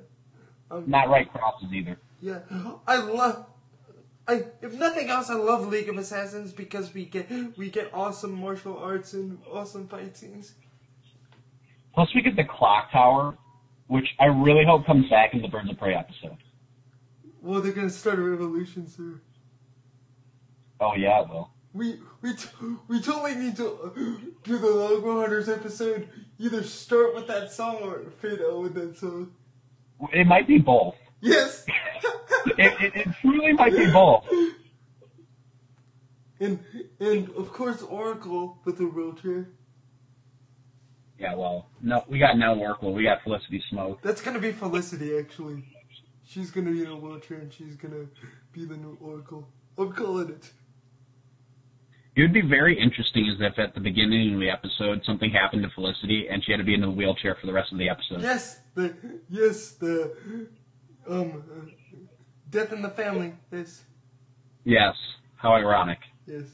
B: um,
A: not right crosses either.
B: yeah. [gasps] I love. I, if nothing else, I love League of Assassins because we get we get awesome martial arts and awesome fight scenes.
A: Plus, we get the clock tower, which I really hope comes back in the Birds of Prey episode.
B: Well, they're gonna start a revolution soon.
A: Oh yeah, it will.
B: We we t- we totally need to [gasps] do the Longbow Hunters episode. Either start with that song or fade out with that song.
A: It might be both.
B: Yes. [laughs]
A: It, it, it truly might be both.
B: and and of course Oracle with a wheelchair.
A: Yeah, well, no, we got no Oracle. We got Felicity Smoak.
B: That's gonna be Felicity actually. She's gonna be in a wheelchair and she's gonna be the new Oracle. I'm calling it.
A: It would be very interesting is if at the beginning of the episode something happened to Felicity and she had to be in the wheelchair for the rest of the episode.
B: Yes, the yes the um death in the family. Yes,
A: Yes. How ironic.
B: yes.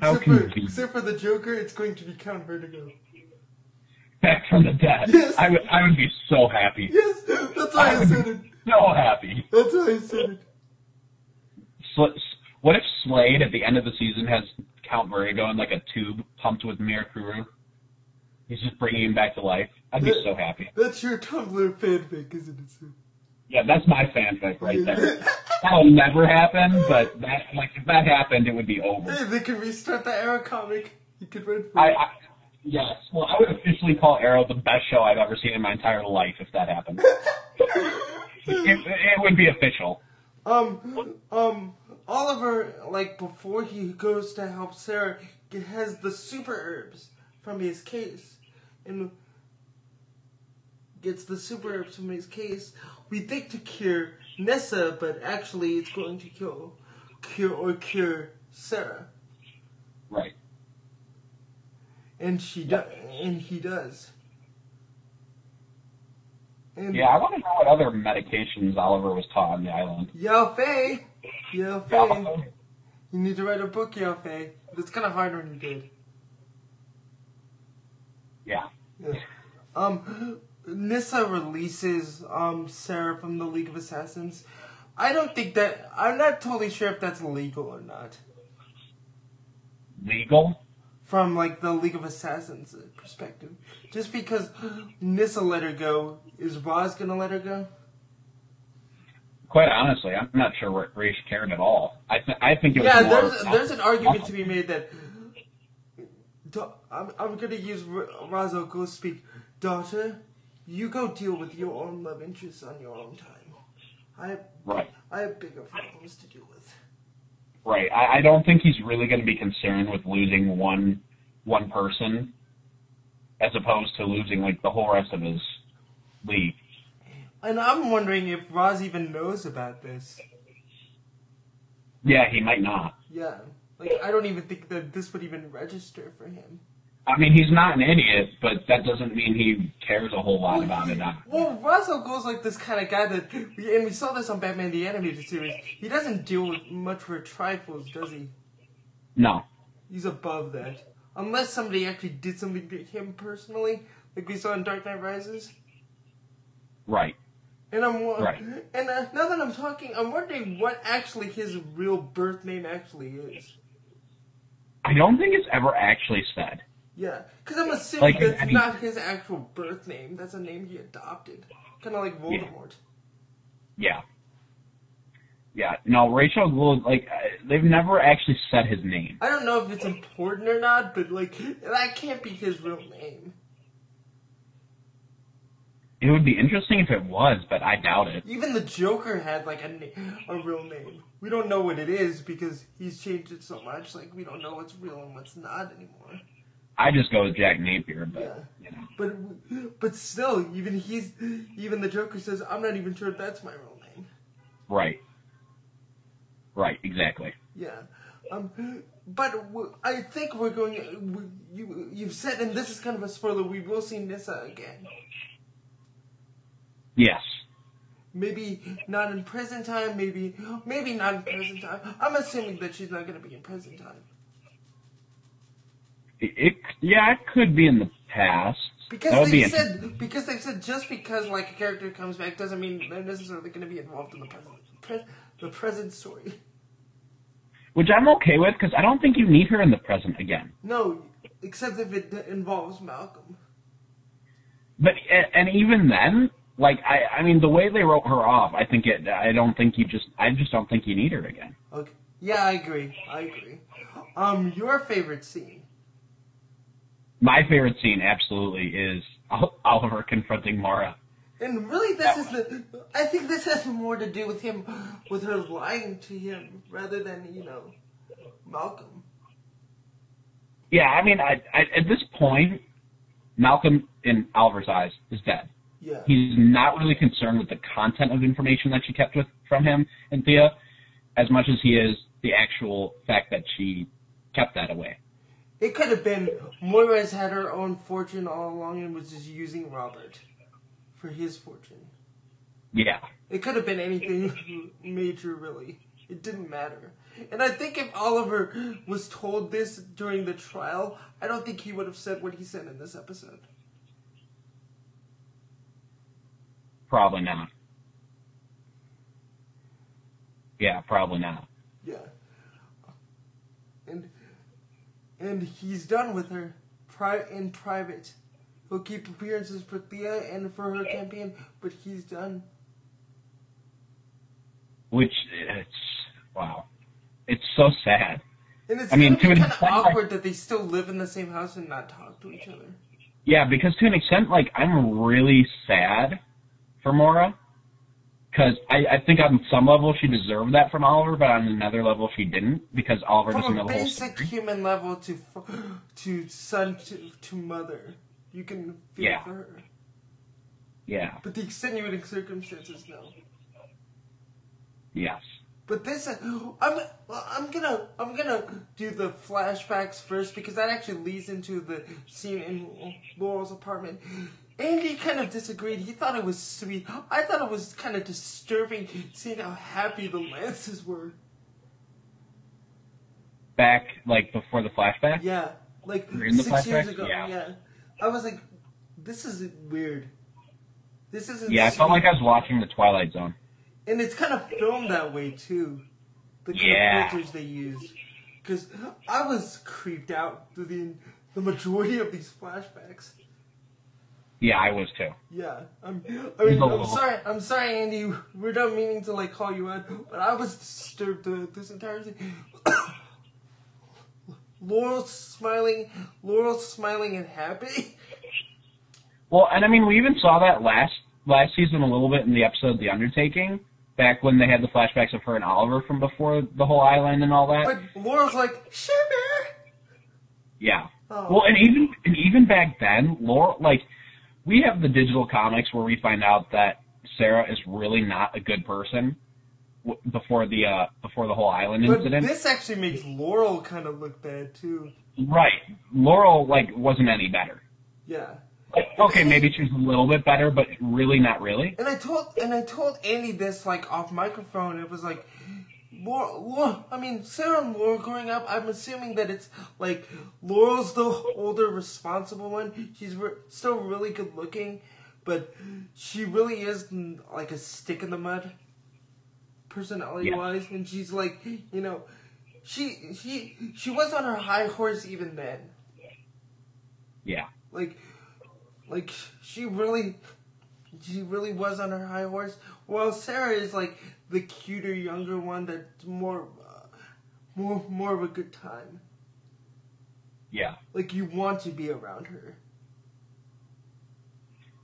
A: How
B: Except for, except for the Joker, it's going to be Count Vertigo.
A: Back from the dead.
B: Yes.
A: I would I would be so happy.
B: Yes, that's why I said it.
A: So happy.
B: That's why I said it.
A: Sl- what if Slade at the end of the season has Count Vertigo in like a tube pumped with Mirakuru? He's just bringing him back to life. I'd be so happy.
B: That's your Tumblr fanfic, isn't it, sir?
A: Yeah, that's my fanfic right there. [laughs] That'll never happen, but that like if that happened, it would be over.
B: Hey, they can restart the Arrow comic. You could for
A: I,
B: it.
A: I yes. Well, I would officially call Arrow the best show I've ever seen in my entire life if that happened. [laughs] it, it would be official.
B: Um, um, Oliver, like, before he goes to help Sara, has the super herbs from his case. And gets the super herbs from his case. We think to cure Nyssa, but actually it's going to kill, cure or cure Sara.
A: Right.
B: And she does, and he does. And
A: Yeah, I want to know what other medications Oliver was taught on the island.
B: Yao Fei, Yao Fei, you need to write a book, Yao Fei. But it's kind of hard when you did.
A: Yeah.
B: Yeah. Um, Nyssa releases um Sara from the League of Assassins. I don't think that. I'm not totally sure if that's legal or not.
A: Legal?
B: From like the League of Assassins perspective, just because Nyssa let her go, is Ra's gonna let her go?
A: Quite honestly, I'm not sure what Ra's cared at all. I th- I think it was
B: Yeah,
A: more.
B: there's there's an argument to be made that. I'm I'm gonna use R- Ra's al Ghul speak. Daughter, you go deal with your own love interests on your own time. I have,
A: Right.
B: I have bigger problems to deal with.
A: Right. I, I don't think he's really going to be concerned with losing one one person, as opposed to losing like the whole rest of his league.
B: And I'm wondering if Ra's even knows about this.
A: Yeah, he might not.
B: Yeah. Like, I don't even think that this would even register for him.
A: I mean, he's not an idiot, but that doesn't mean he cares a whole lot about it.
B: Well, Russell goes like this kind of guy that, and we saw this on Batman the Animated Series. He doesn't deal with much for trifles, does he?
A: No.
B: He's above that. Unless somebody actually did something to him personally, like we saw in Dark Knight Rises.
A: Right.
B: And I'm
A: Right.
B: and uh, now that I'm talking, I'm wondering what actually his real birth name actually is.
A: I don't think it's ever actually said.
B: Yeah, because I'm assuming
A: Like,
B: that's
A: I mean-
B: not his actual birth name. That's a name he adopted, kind of like Voldemort.
A: Yeah. Yeah. No, Ra's al Ghul, like, uh, they've never actually said his name.
B: I don't know if it's important or not, but like that can't be his real name.
A: it would be interesting if it was, but I doubt it.
B: Even the Joker had like a na- a real name. We don't know what it is because he's changed it so much. Like we don't know what's real and what's not anymore.
A: I just go with Jack Napier, but
B: Yeah.
A: you know.
B: But but still, even he's even the Joker says, "I'm not even sure if that's my real name."
A: Right. Right, exactly.
B: Yeah. Um, but w- I think we're going. We, you you've said, and this is kind of a spoiler. We will see Nyssa again.
A: Yes.
B: Maybe not in prison time. Maybe maybe not in prison time. I'm assuming that she's not going to be in prison time
A: It, yeah, it could be in the past.
B: because
A: would be
B: they said because they said just because like a character comes back doesn't mean they're necessarily going to be involved in the present pre- the present story.
A: Which I'm okay with because I don't think you need her in the present again.
B: No, except if it involves Malcolm.
A: But and even then, like I, I mean, the way they wrote her off, I think it. I don't think you just. I just don't think you need her again.
B: Okay. Yeah, I agree. I agree. Um, your favorite scene?
A: My favorite scene, absolutely, is Oliver confronting Moira.
B: And really, this is the. I think this has more to do with him, with her lying to him, rather than you know, Malcolm.
A: Yeah, I mean, I, I, at this point, Malcolm, in Oliver's eyes, is dead.
B: Yeah.
A: He's not really concerned with the content of information that she kept with from him and Thea, as much as he is the actual fact that she kept that away.
B: It could have been Moira's had her own fortune all along and was just using Robert for his fortune.
A: Yeah,
B: It could have been anything [laughs] major, really. It didn't matter. And I think if Oliver was told this during the trial, I don't think he would have said what he said in this episode.
A: probably not. Yeah, probably not.
B: Yeah. And and he's done with her pri- in private. He'll keep appearances for Thea and for her campaign, but he's done.
A: Which it's wow, it's so sad.
B: And it's
A: I mean,
B: be
A: an
B: kind of
A: extent, like-
B: awkward that they still live in the same house and not talk to each other.
A: Yeah, because to an extent, like I'm really sad for Moira, because I, I think on some level she deserved that from Oliver, but on another level she didn't, because Oliver doesn't
B: From
A: know
B: a
A: the whole
B: basic human level to to son to, to mother, you can feel
A: Yeah.
B: for her.
A: Yeah.
B: But the extenuating circumstances, no.
A: Yes.
B: But this, uh, I'm, I'm gonna, I'm gonna do the flashbacks first because that actually leads into the scene in Laurel's apartment. Andy kind of disagreed. He thought it was sweet. I thought it was kind of disturbing seeing how happy the Lances were.
A: Back like before the flashback.
B: Yeah, like
A: In the
B: six years ago.
A: Yeah.
B: Yeah. I was like, this is weird. This isn't.
A: Yeah, I felt like I was watching the Twilight Zone.
B: And it's kind of filmed that way too. The kind
A: Yeah.
B: of filters they use. Because I was creeped out through the the majority of these flashbacks.
A: Yeah, I was too.
B: Yeah, I'm. I mean, I'm sorry. I'm sorry, Andy. We're not meaning to like call you out, but I was disturbed uh, this entire thing. [coughs] Laurel's smiling. Laurel's smiling and happy.
A: Well, and I mean, we even saw that last last season a little bit in the episode The Undertaking, back when they had the flashbacks of her and Oliver from before the whole island and all that.
B: But Laurel's like, sugar.
A: Yeah.
B: Oh.
A: Well, and even and even back then, Laurel, like we have the digital comics where we find out that Sara is really not a good person w- before the uh before the whole island
B: But
A: incident.
B: this actually makes Laurel kind of look bad too.
A: right. Laurel like wasn't any better.
B: Yeah.
A: Like, okay, maybe she was a little bit better, but really not really.
B: And I told and I told Andy this like off microphone. It was like, Laurel, I mean Sara and Laurel growing up. I'm assuming that it's like Laurel's the older, responsible one. She's re- still really good looking, but she really is like a stick in the mud, personality wise. And she's like, you know, she she she was on her high horse even then.
A: Yeah.
B: like like she really she really was on her high horse while sara is like the cuter younger one that's more uh, more more of a good time
A: Yeah.
B: like you want to be around her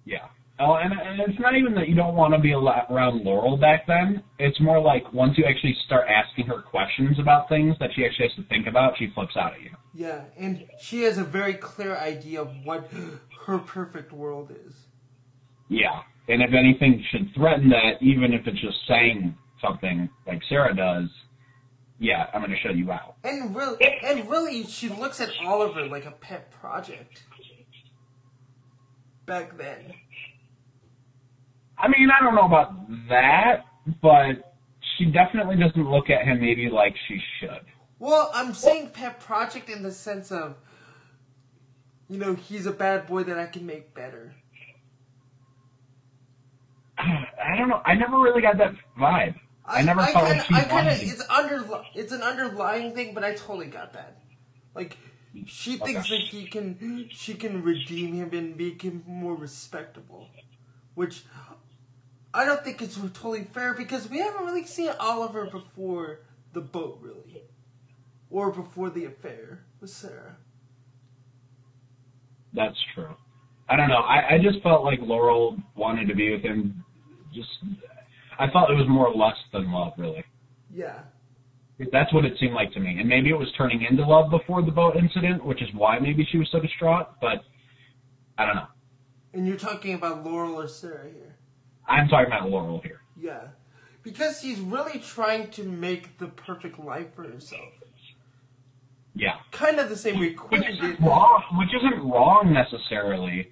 A: Yeah. Oh, and, and it's not even that you don't want to be around Laurel back then. It's more like once you actually start asking her questions about things that she actually has to think about, she flips out at you.
B: Yeah, and she has a very clear idea of what her perfect world is.
A: Yeah, and if anything should threaten that, even if it's just saying something like Sara does, yeah, I'm going to shut you out.
B: And really, and really, she looks at Oliver like a pet project. Back then.
A: I mean, I don't know about that, but she definitely doesn't look at him maybe like she should.
B: Well, I'm saying pet project in the sense of, you know, he's a bad boy that I can make better.
A: I don't know. I never really got that vibe. I, never felt
B: kinda,
A: like she
B: I kinda, it's under, it's an underlying thing, but I totally got that. Like, she thinks
A: Okay.
B: that he can, she can redeem him and make him more respectable, which I don't think it's totally fair because we haven't really seen Oliver before the boat, really, or before the affair with Sara.
A: That's true. I don't know. I, I just felt like Laurel wanted to be with him. Just, I thought it was more lust than love, really.
B: Yeah.
A: That's what it seemed like to me. And maybe it was turning into love before the boat incident, which is why maybe she was so distraught. But I don't know.
B: And you're talking about Laurel or Sara here.
A: I'm talking about Laurel here.
B: Yeah. Because he's really trying to make the perfect life for himself.
A: Yeah.
B: Kind of the same way Quentin
A: Which
B: did.
A: wrong. Which isn't wrong necessarily,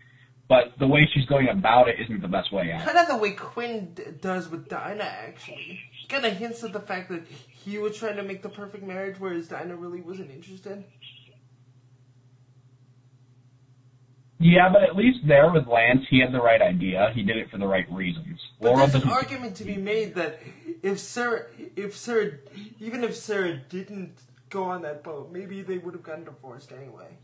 A: but the way she's going about it isn't the best way out.
B: Kind of the way Quentin d- does with Dinah, actually. Kind of hints at the fact that he was trying to make the perfect marriage, whereas Dinah really wasn't interested.
A: Yeah, but at least there with Lance, he had the right idea. He did it for the right reasons.
B: But
A: Laurel
B: there's an argument to be made that if Sara, if Sara, even if Sara didn't go on that boat, maybe they would have gotten divorced anyway.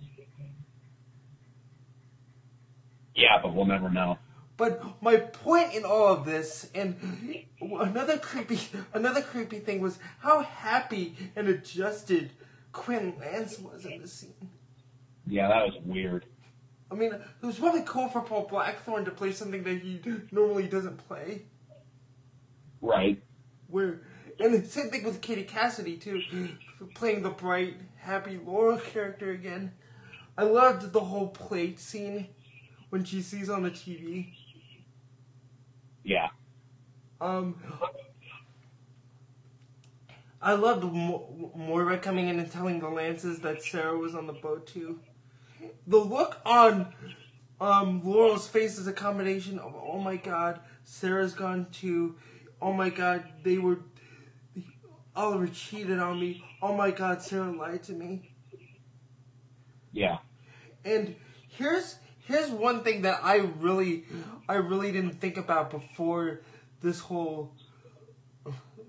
A: Yeah, but we'll never know.
B: But my point in all of this, and another creepy, another creepy thing was how happy and adjusted Quentin Lance was in the scene.
A: Yeah, that was weird.
B: I mean, it was really cool for Paul Blackthorne to play something that he normally doesn't play.
A: Right.
B: Where, and the same thing with Katie Cassidy too, playing the bright, happy Laurel character again. I loved the whole plate scene when she sees on the TV.
A: Yeah.
B: Um, I loved Mo- Moira coming in and telling the Lances that Sara was on the boat too. The look on um, Laurel's face is a combination of "Oh my God, Sara's gone too," "Oh my God, they were Oliver cheated on me," "Oh my God, Sara lied to me."
A: Yeah.
B: And here's here's one thing that I really I really didn't think about before this whole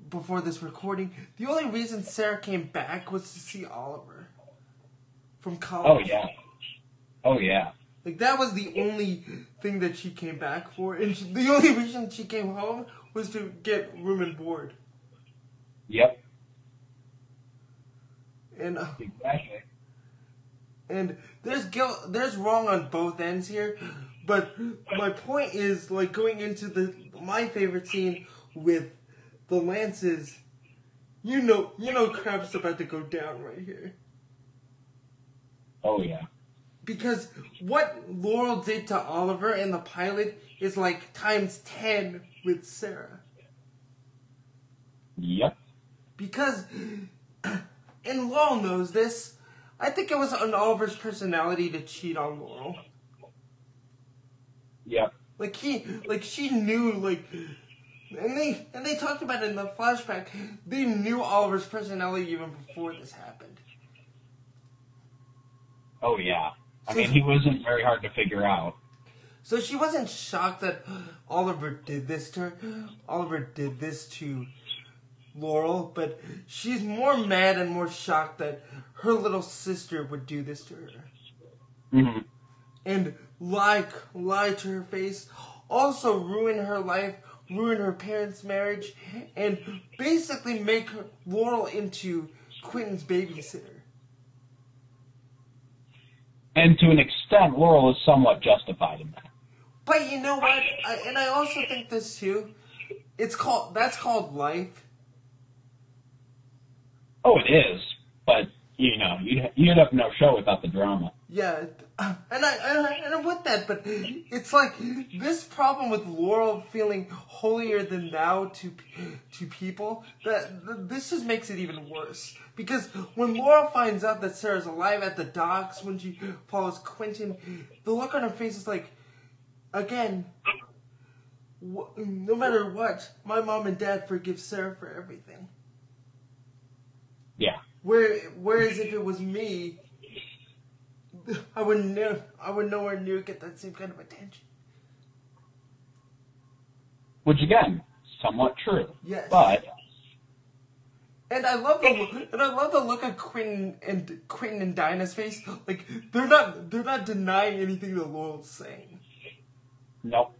B: before this recording. The only reason Sara came back was to see Oliver from college.
A: Oh yeah. Oh yeah.
B: Like that was the only thing that she came back for, and she, the only reason she came home was to get room and board.
A: Yep.
B: And uh,
A: Exactly.
B: And there's guilt, there's wrong on both ends here, but my point is like going into the my favorite scene with the lances. You know, you know, crap's about to go down right here
A: Oh yeah.
B: because what Laurel did to Oliver in the pilot is like times ten with Sara.
A: Yep.
B: Because, [clears throat] and Laurel knows this. I think it was on Oliver's personality to cheat on Laurel.
A: Yep.
B: Like he, like she knew, like, and they and they talked about it in the flashback. They knew Oliver's personality even before this happened.
A: Oh yeah. I mean, he wasn't very hard to figure out.
B: So she wasn't shocked that Oliver did this to her. Oliver did this to Laurel, but she's more mad and more shocked that her little sister would do this to her.
A: hmm
B: and lie lie to her face, also ruin her life, ruin her parents' marriage, and basically make her, Laurel into Quentin's babysitter.
A: And to an extent, Laurel is somewhat justified in that.
B: But you know what? I, and I also think this too. It's called that's called life.
A: Oh, it is. But you know, you'd you'd have no show without the drama.
B: Yeah, and I, and I and I'm with that, but it's like this problem with Laurel feeling holier than thou to to people that this just makes it even worse. Because when Laurel finds out that Sara's alive at the docks, when she follows Quentin, the look on her face is like, again, no matter what, my mom and dad forgive Sara for everything.
A: Yeah.
B: Where, whereas if it was me, I would never, I would nowhere near get that same kind of attention.
A: Which again, somewhat true.
B: Yes.
A: But
B: And I love the and I love the look of Quentin and Quentin and Dinah's face. Like they're not they're not denying anything that Laurel's saying.
A: nope.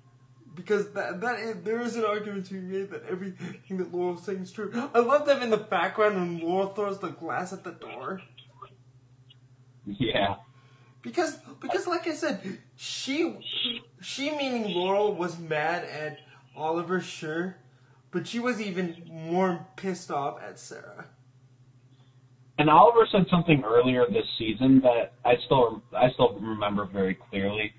B: Because that that is, there is an argument to be made that everything that Laurel's saying is true. I love them in the background when Laurel throws the glass at the door.
A: Yeah.
B: Because because like I said, she she meaning Laurel was mad at Oliver, sure, but she was even more pissed off at Sara.
A: And Oliver said something earlier this season that I still I still remember very clearly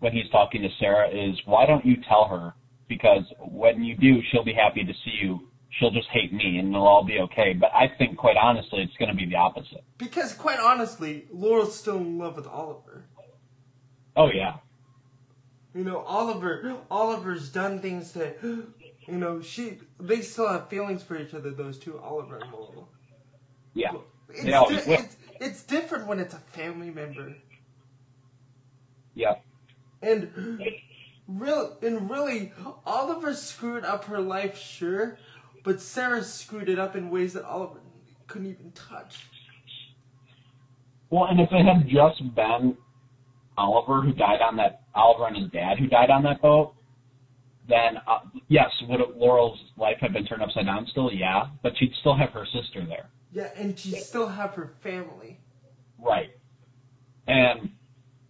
A: when he's talking to Sara is why don't you tell her because when you do she'll be happy to see you she'll just hate me and it'll all be okay but I think quite honestly it's going to be the opposite.
B: Because quite honestly, Laurel's still in love with Oliver.
A: Oh yeah.
B: You know, Oliver Oliver's done things to you know, she they still have feelings for each other, those two, Oliver and Laurel.
A: Yeah.
B: It's, di- it's, it's different when it's a family member.
A: Yep.
B: And real and really, Oliver screwed up her life, sure, but Sara screwed it up in ways that Oliver couldn't even touch.
A: Well, and if it had just been Oliver who died on that Oliver and his dad who died on that boat, then uh, yes, would Laurel's life have been turned upside down still? Yeah, but she'd still have her sister there.
B: Yeah, and she'd still have her family.
A: Right. And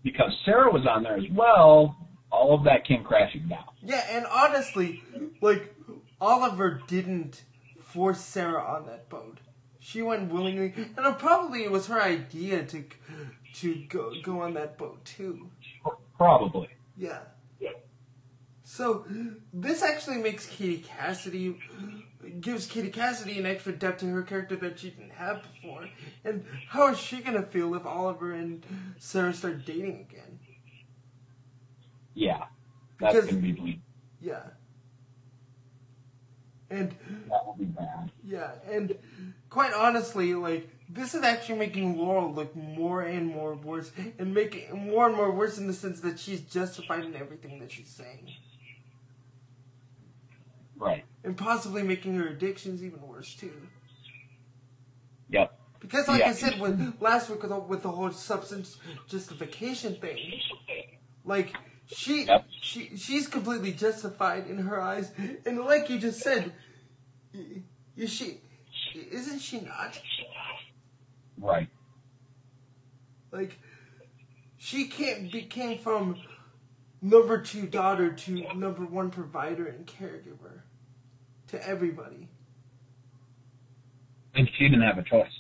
A: because Sara was on there as well, all of that came crashing down.
B: Yeah, and honestly, like Oliver didn't force Sara on that boat. She went willingly, and probably it was her idea to to go go on that boat too.
A: Probably.
B: Yeah. So this actually makes Katie Cassidy gives Katie Cassidy an extra depth to her character that she didn't have before. And how is she gonna feel if Oliver and Sara start dating again?
A: Yeah. That's
B: Because-
A: going to be bleak.
B: Yeah. And
A: That will be bad.
B: yeah, and quite honestly, like this is actually making Laurel look more and more worse, and making more and more worse in the sense that she's justified in everything that she's saying.
A: Right.
B: And possibly making her addictions even worse too.
A: Yep.
B: Because, like
A: Yeah.
B: I said with last week with the, with the whole substance justification thing, like she
A: Yep.
B: she she's completely justified in her eyes, and like you just said, is she isn't she not?
A: Right.
B: Like she can't be came from number two daughter to number one provider and caregiver to everybody.
A: And she didn't have a choice.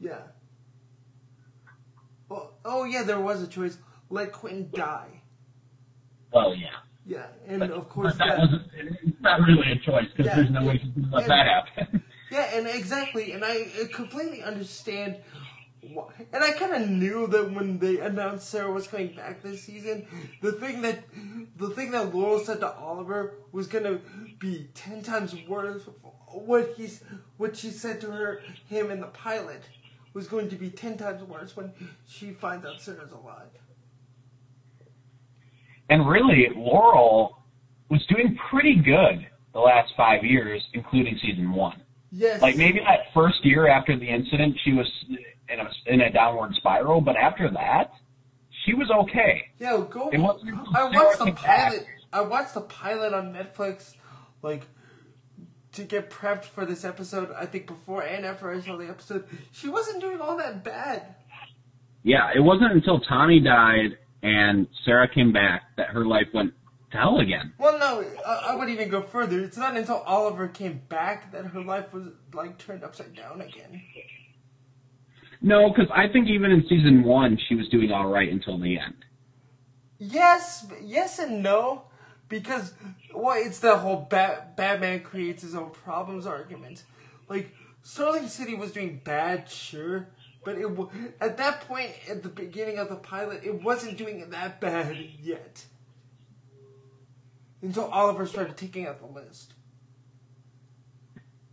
B: Yeah. Oh, oh yeah, there was a choice. Let Quentin die.
A: Well, yeah.
B: Yeah, and
A: But,
B: of course
A: that
B: that.
A: wasn't, it's not really a choice because
B: Yeah.
A: there's no way can let
B: And-
A: that happen. [laughs]
B: Yeah, and exactly, and I completely understand. And I kind of knew that when they announced Sara was coming back this season, the thing that the thing that Laurel said to Oliver was gonna be ten times worse. What he's what she said to her him in the pilot was going to be ten times worse when she finds out Sara's alive.
A: And really, Laurel was doing pretty good the last five years, including season one.
B: Yes.
A: Like maybe that first year after the incident, she was in a, in a downward spiral, but after that, she was okay.
B: Yeah, go.
A: Wasn't
B: I watched the
A: came back.
B: pilot. I watched the pilot on Netflix, like to get prepped for this episode. I think before and after I saw the episode, she wasn't doing all that bad.
A: Yeah, it wasn't until Tommy died and Sara came back that her life went to hell again.
B: Well, no, I, I would even go further. It's not until Oliver came back that her life was like turned upside down again.
A: No, because I think even in season one, she was doing all right until the end.
B: Yes, yes and no, because well, it's the whole Bat- Batman creates his own problems argument. Like Starling City was doing bad, sure, but it wa- at that point at the beginning of the pilot, it wasn't doing that bad yet. Until Oliver started taking out the list.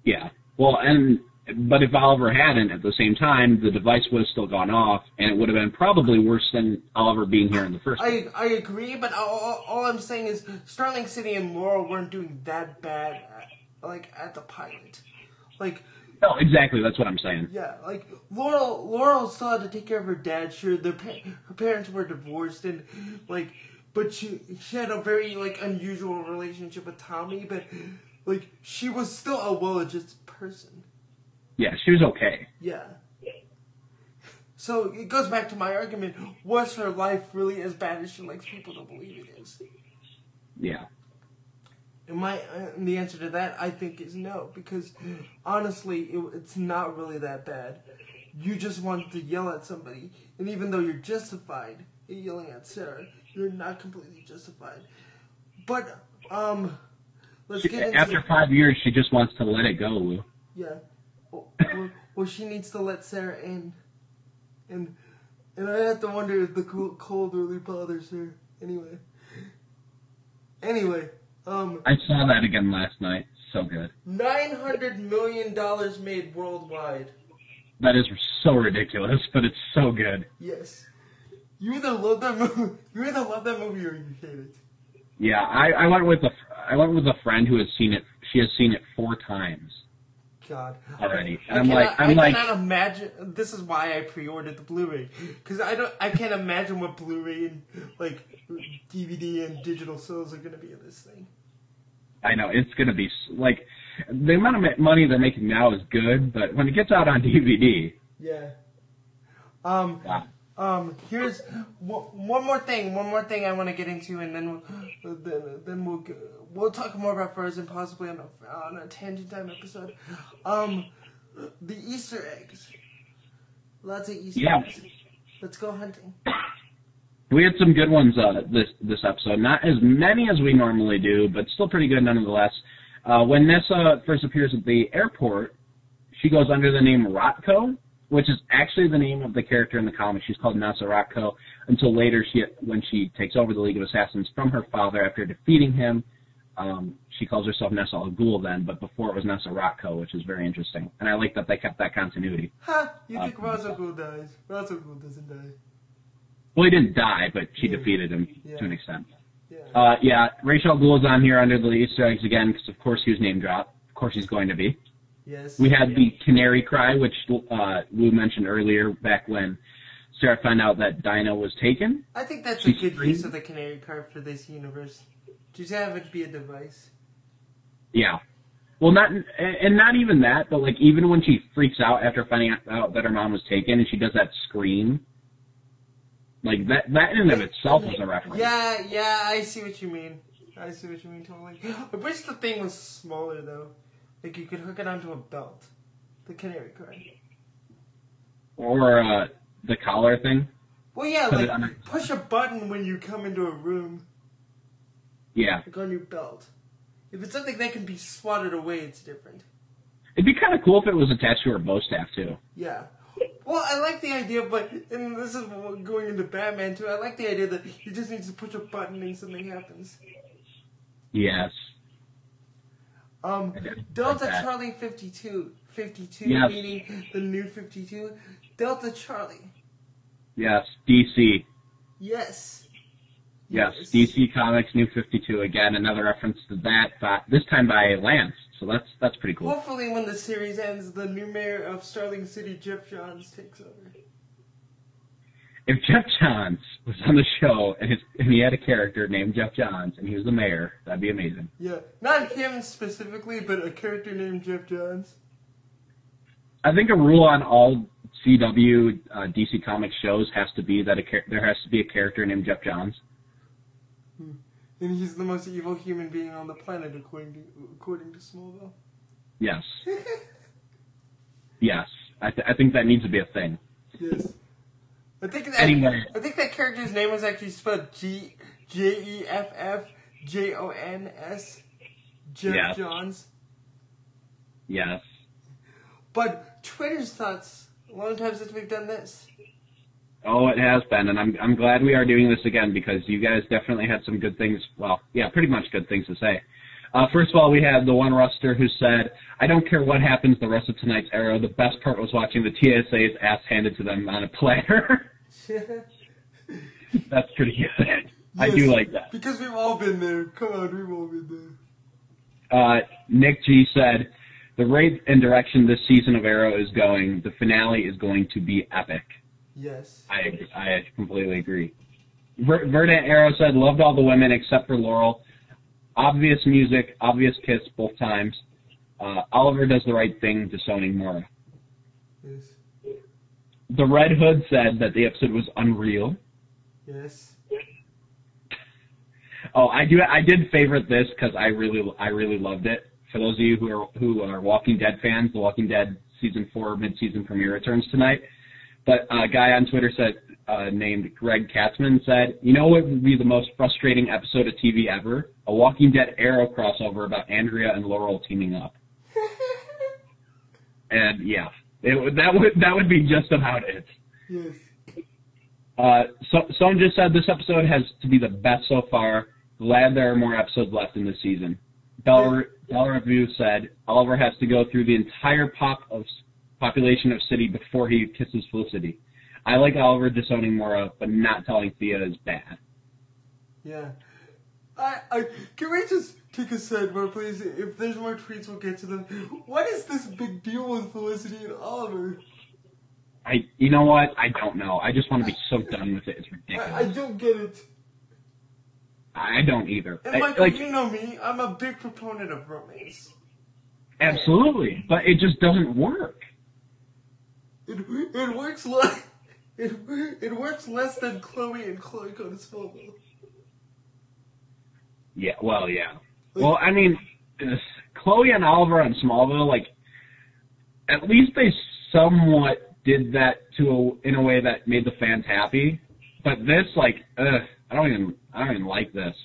A: Yeah. Well, and but if Oliver hadn't at the same time, the device would have still gone off, and it would have been probably worse than Oliver being here in the first. place.
B: I I agree, but all, all, all I'm saying is Starling City and Laurel weren't doing that bad, at, like at the pilot. Like
A: No, exactly. That's what I'm saying.
B: yeah, like Laurel Laurel still had to take care of her dad. Sure, their pa- her parents were divorced, and like, but she she had a very like unusual relationship with Tommy. But like, she was still a well-adjusted person.
A: Yeah, she was okay.
B: Yeah. So it goes back to my argument: was her life really as bad as she likes people to believe it is?
A: Yeah.
B: And my uh, the answer to that I think is no because honestly it, it's not really that bad. You just want to yell at somebody, and even though you're justified in yelling at Sara, you're not completely justified. But um, let's get into
A: After five years, she just wants to let it go, Lou.
B: yeah. Well, well, well, she needs to let Sara in, and and I have to wonder if the cold, cold really bothers her. Anyway. Anyway, um.
A: I saw that again last night. So good.
B: Nine hundred million dollars made worldwide.
A: That is so ridiculous, but it's so good.
B: Yes. You either love that movie, you either love that movie or you hate it.
A: Yeah, I, I went with a I went with a friend who has seen it. She has seen it four times
B: God.
A: already.
B: I
A: And I'm
B: cannot,
A: like, I'm
B: I
A: like,
B: cannot imagine. This is why I pre-ordered the Blu-ray because I don't. I can't imagine what Blu-ray and like DVD and digital sales are gonna be in this thing.
A: I know it's gonna be like the amount of money they're making now is good, but when it gets out on [laughs] DVD,
B: Yeah. Um.
A: wow.
B: Um, here's one, one more thing. One more thing I want to get into, and then we'll, then then we'll go, we'll talk more about Frozen, possibly on a on a tangent time episode. Um, the Easter eggs. Lots of Easter
A: Yeah.
B: eggs. Let's go hunting.
A: We had some good ones uh, this this episode. Not as many as we normally do, but still pretty good nonetheless. Uh, when Nyssa first appears at the airport, she goes under the name Raatko, which is actually the name of the character in the comic. She's called Nyssa Raatko until later, she when she takes over the League of Assassins from her father after defeating him. Um, she calls herself Nyssa Al Ghul then, but before it was Nyssa Raatko, which is very interesting. And I like that they kept that continuity.
B: Ha! You
A: Uh,
B: think Ra's al Ghul dies? Ra's al Ghul doesn't die.
A: Well, he didn't die, but she
B: Yeah.
A: defeated him
B: Yeah.
A: to an extent.
B: Yeah.
A: Uh, yeah, Ra's al Ghul's on here under the Easter eggs again because, of course, he was name dropped. Of course, he's going to be.
B: yes.
A: We had the canary cry, which uh, Lou mentioned earlier, back when Sara found out that Dinah was taken.
B: I think that's a
A: She's
B: good
A: free.
B: use of the canary cry for this universe. Just have it be a device.
A: Yeah. Well, not and not even that, but like even when she freaks out after finding out that her mom was taken, and she does that scream, like that that in and of itself was a reference.
B: Yeah, yeah, I see what you mean. I see what you mean totally. [gasps] I wish the thing was smaller though. Like you could hook it onto a belt. The canary card.
A: Or uh, the collar thing.
B: Well, yeah,
A: Put
B: like push a button when you come into a room,
A: Yeah,
B: like on your belt. If it's something that can be swatted away, it's different.
A: it'd be kind of cool if it was attached to her bow staff too.
B: Yeah. Well, I like the idea, but and this is going into Batman too. I like the idea that he just needs to push a button and something happens.
A: Yes.
B: Um, Delta
A: like.
B: Charlie 52. 52
A: Yes.
B: meaning the new 52. Delta Charlie.
A: Yes. DC.
B: Yes.
A: Yes. DC Comics New 52 again. Another reference to that, but this time by Lance. So that's that's pretty cool.
B: Hopefully, when the series ends, the new mayor of Starling City, Geoff Johns, takes over.
A: If Geoff Johns was on the show and his and he had a character named Geoff Johns and he was the mayor, that'd be amazing.
B: Yeah, not him specifically, but a character named Geoff Johns.
A: I think a rule on all CW uh, DC Comics shows has to be that a char- there has to be a character named Jeff Johns.
B: And he's the most evil human being on the planet, according to according to Smallville.
A: Yes. [laughs] Yes. I, th- I think that needs to be a thing.
B: yes. I think that
A: Anyway.
B: I think that character's name was actually spelled G J E F F J O N S. Jeff
A: Yes.
B: Johns.
A: Yes.
B: But Twitter's thoughts. A long time since we've done this.
A: Oh, it has been, and I'm I'm glad we are doing this again because you guys definitely had some good things. Well, yeah, pretty much good things to say. Uh, first of all, we had the one Ruster who said, "I don't care what happens the rest of tonight's Arrow. The best part was watching the TSA's ass handed to them on a platter." [laughs] [laughs] That's pretty good. I do like that.
B: Because we've all been there. Come on, we've all been there.
A: Uh, Nick G said, "The rate and direction this season of Arrow is going, the finale is going to be epic."
B: Yes.
A: I I completely agree. Ver- Verdant Arrow said, "Loved all the women except for Laurel. Obvious music, obvious kiss both times. Uh, Oliver does the right thing, disowning Moira."
B: Yes.
A: The Red Hood said that the episode was unreal.
B: Yes.
A: Oh, I do. I did favorite this because I really, I really loved it. For those of you who are who are Walking Dead fans, the Walking Dead season four mid-season premiere returns tonight. But a guy on Twitter said, uh, named Greg Katzman said, "You know what would be the most frustrating episode of TV ever? A Walking Dead Arrow crossover about Andrea and Laurel teaming up." [laughs] And yeah, it, that would that would be just about it.
B: yes.
A: Uh, so, someone just said this episode has to be the best so far. Glad there are more episodes left in the season. Bell, Bell Review said Oliver has to go through the entire pop of population of City before he kisses Felicity. I like Oliver disowning Moira, but not telling Thea is bad.
B: Yeah. I, I can we just take a sidebar, please? If there's more tweets, we'll get to them. What is this big deal with Felicity and Oliver?
A: I, you know what? I don't know. I just want to be so done with it. It's
B: I, I don't get it.
A: I, don't either.
B: And
A: I- like,
B: you know me. I'm a big proponent of romance.
A: absolutely, but it just doesn't work.
B: It it works less. [laughs] It, it works less than Chloe and Chloe Smallville.
A: Yeah, well, yeah. Well, I mean, this- Chloe and Oliver on Smallville, like, at least they somewhat did that to a, in a way that made the fans happy. But this, like, ugh, I don't even, I don't even like this.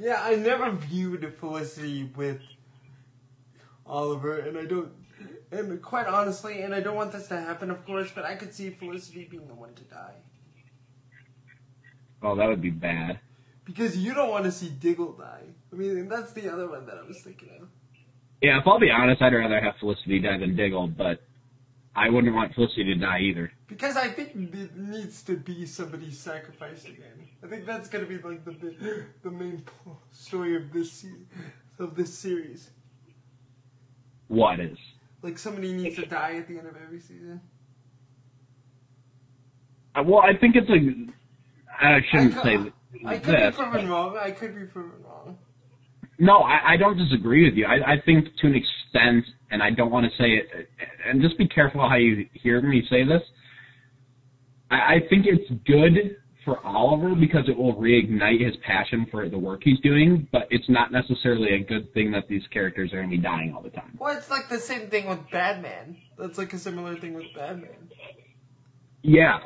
B: Yeah, I never viewed Felicity with Oliver, and I don't. And quite honestly, and I don't want this to happen, of course, but I could see Felicity being the one to die.
A: Oh, that would be bad.
B: Because you don't want to see Diggle die. I mean, that's the other one that I was thinking of.
A: Yeah, if I'll be honest, I'd rather have Felicity die than Diggle, but I wouldn't want Felicity to die either.
B: Because I think it needs to be somebody sacrificed again. I think that's gonna be like the the main story of this of this series.
A: What is?
B: Like somebody needs to die at the end of every season.
A: Uh, well, I think it's a. I shouldn't
B: I
A: say
B: could, I could
A: this.
B: be proven wrong. I could be proven wrong.
A: No, I, I don't disagree with you. I, I think to an extent, and I don't want to say it, and just be careful how you hear me say this. I, I think it's good for Oliver because it will reignite his passion for the work he's doing, but it's not necessarily a good thing that these characters are going to be dying all the time.
B: Well, it's like the same thing with Batman. That's like a similar thing with Batman.
A: Yeah,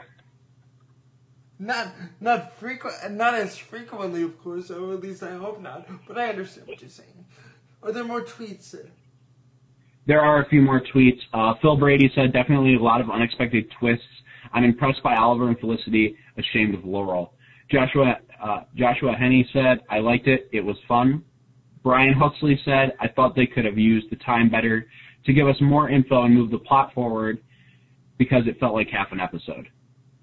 B: Not not frequent, not as frequently, of course, or at least I hope not. But I understand what you're saying. Are there more tweets?
A: There are a few more tweets. Uh, Phil Brady said definitely a lot of unexpected twists. I'm impressed by Oliver and Felicity, ashamed of Laurel. Joshua uh, Joshua Henney said, I liked it. It was fun. Brian Huxley said, I thought they could have used the time better to give us more info and move the plot forward because it felt like half an episode.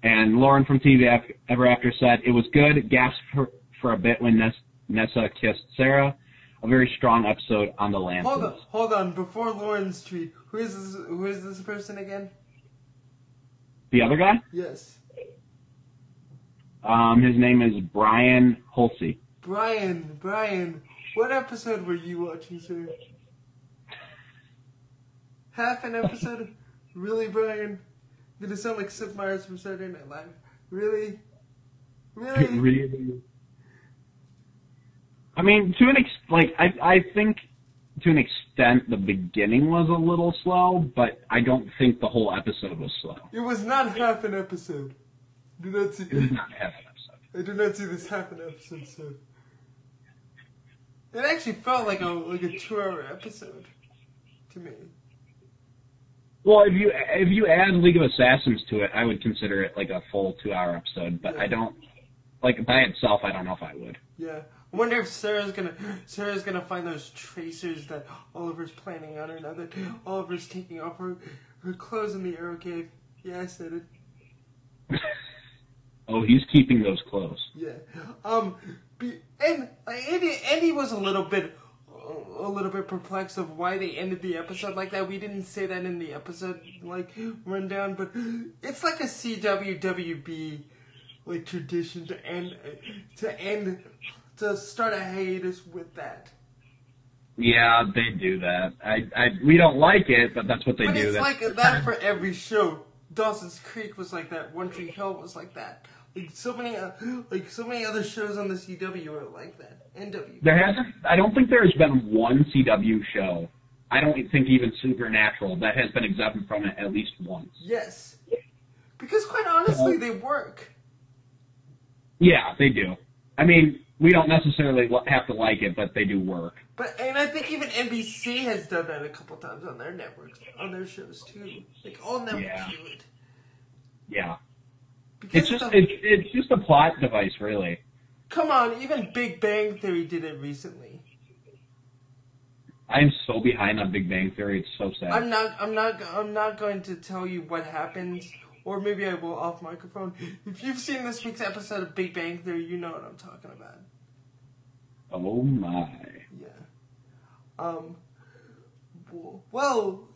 A: And Lauren from TV Ever After said, it was good. Gasped for, for a bit when Ness, Nyssa kissed Sara. A very strong episode on the land.
B: Hold on, hold on. Before Lauren's tweet, who is this? Who is this person again?
A: The other guy?
B: Yes,
A: Um, his name is Brian Holsey.
B: Brian. Brian, what episode were you watching, sir? Half an episode? [laughs] really, Brian? Did it sound like Seth Meyers from Saturday Night Live. Really? Really?
A: really? I mean, to an ex like I I think to an extent the beginning was a little slow, but I don't think the whole episode was slow.
B: It was not half an episode. Do not see.
A: It was not half an episode.
B: I do not see this half an episode. So it actually felt like a like a two-hour episode to me.
A: Well, if you if you add League of Assassins to it, I would consider it like a full two hour episode. But I don't like by itself. I don't know if I would.
B: Yeah. I wonder if Sara's gonna Sara's gonna find those tracers that Oliver's planning on her now that Oliver's taking off her her clothes in the arrow cave. Yeah, I said it. [laughs]
A: oh, he's keeping those clothes.
B: Yeah. Um. And Andy Andy was a little bit a little bit perplexed of why they ended the episode like that. We didn't say that in the episode like rundown, but it's like a CWWB like tradition to end to end to start a hiatus with that.
A: Yeah, they do that. I, I we don't like it, but that's what they
B: But
A: do.
B: it's
A: That's-
B: like that for every show. Dawson's Creek was like that. One Tree Hill was like that. Like so many, uh, like so many other shows on the CW are like that. NW.
A: There hasn't. I don't think there has been one CW show. I don't think even Supernatural that has been exempt from it at least once.
B: Yes. Because quite honestly, they work.
A: Yeah, they do. I mean, we don't necessarily have to like it, but they do work.
B: But and I think even NBC has done that a couple times on their networks, on their shows too. Like all networks
A: Yeah.
B: do it.
A: Yeah,
B: Because
A: it's just it's it's just a plot device, really.
B: come on, even Big Bang Theory did it recently.
A: I am so behind on Big Bang Theory. It's so sad.
B: I'm not. I'm not. I'm not going to tell you what happens, or maybe I will off microphone. If you've seen this week's episode of Big Bang Theory, you know what I'm talking about.
A: oh my.
B: Yeah. Um. Well,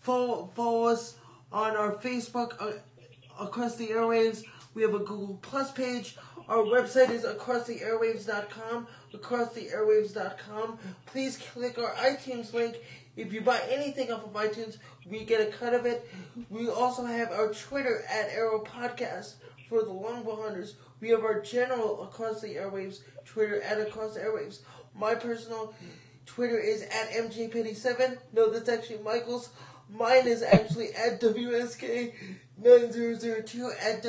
B: follow follow us on our Facebook uh, across the airwaves. We have a Google Plus page. Our website is acrosstheairwaves.com. Acrosstheairwaves.com. Please click our iTunes link. If you buy anything off of iTunes, we get a cut of it. We also have our Twitter at Arrow Podcast for the Longbow Hunters. We have our general Across the Airwaves Twitter at Across the Airwaves. My personal Twitter is at MJPenny7. No, that's actually Michael's. Mine is actually at WSK9002 at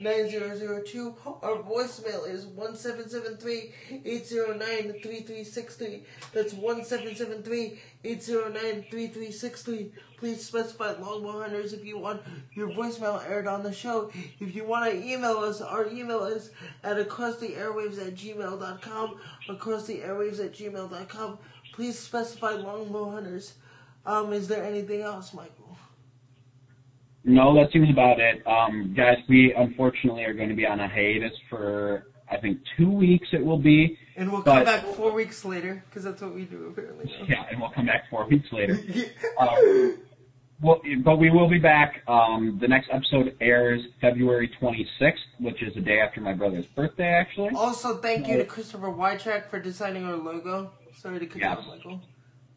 B: WSK9002. Our voicemail is 1773-809-3363. That's 1773-809-3363. Please specify Longbow Hunters if you want your voicemail aired on the show. If you want to email us, our email is at acrosstheairwaves at gmail.com. Acrosstheairwaves at gmail.com. Please specify Longbow Hunters. Um, is there anything else, Michael?
A: No, that seems about it. Um, guys, we unfortunately are going to be on a hiatus for I think two weeks. It will be.
B: And we'll come back four weeks later, because that's what we do apparently. now.
A: Yeah, and we'll come back four weeks later. Um, [laughs] well, but we will be back. Um, the next episode airs February 26th, which is the day after my brother's birthday, actually.
B: Also, thank you to Christopher Wytrack for designing our logo. Sorry to cut
A: Yes.
B: off, Michael.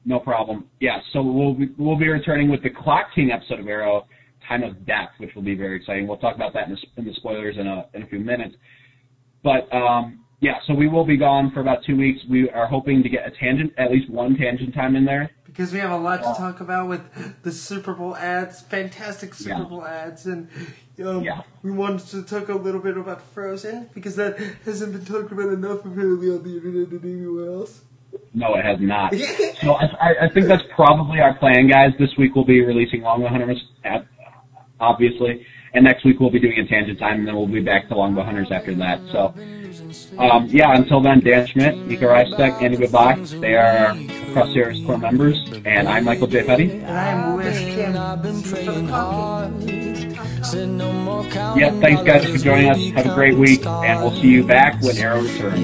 A: No problem. Yeah, so we'll be, we'll be returning with the Clock King episode of Arrow, Time of Death, which will be very exciting. We'll talk about that in the, in the spoilers in a in a few minutes. But um, yeah, so we will be gone for about two weeks. We are hoping to get a tangent, at least one tangent time in there.
B: Because we have a lot to talk about with the Super Bowl ads, fantastic Super
A: Yeah.
B: Bowl ads, and um,
A: Yeah.
B: we wanted to talk a little bit about Frozen because that hasn't been talked about enough apparently on the internet and anywhere else.
A: No, it has not. [laughs] So I, I- think that's probably our plan, guys. This week we'll be releasing Longbow Hunters, at- obviously, and next week we'll be doing a tangent time, and then we'll be back to Longbow Hunters after that. So, um, yeah, until then, Dan Schmidt, Mika Reisbeck, Andy Goodbye. They are Cross Series core members, and I'm Michael J. Petty.
B: And I am Wes
A: Yeah, thanks guys for joining us. Have a great week, and we'll see you back when Arrow returns.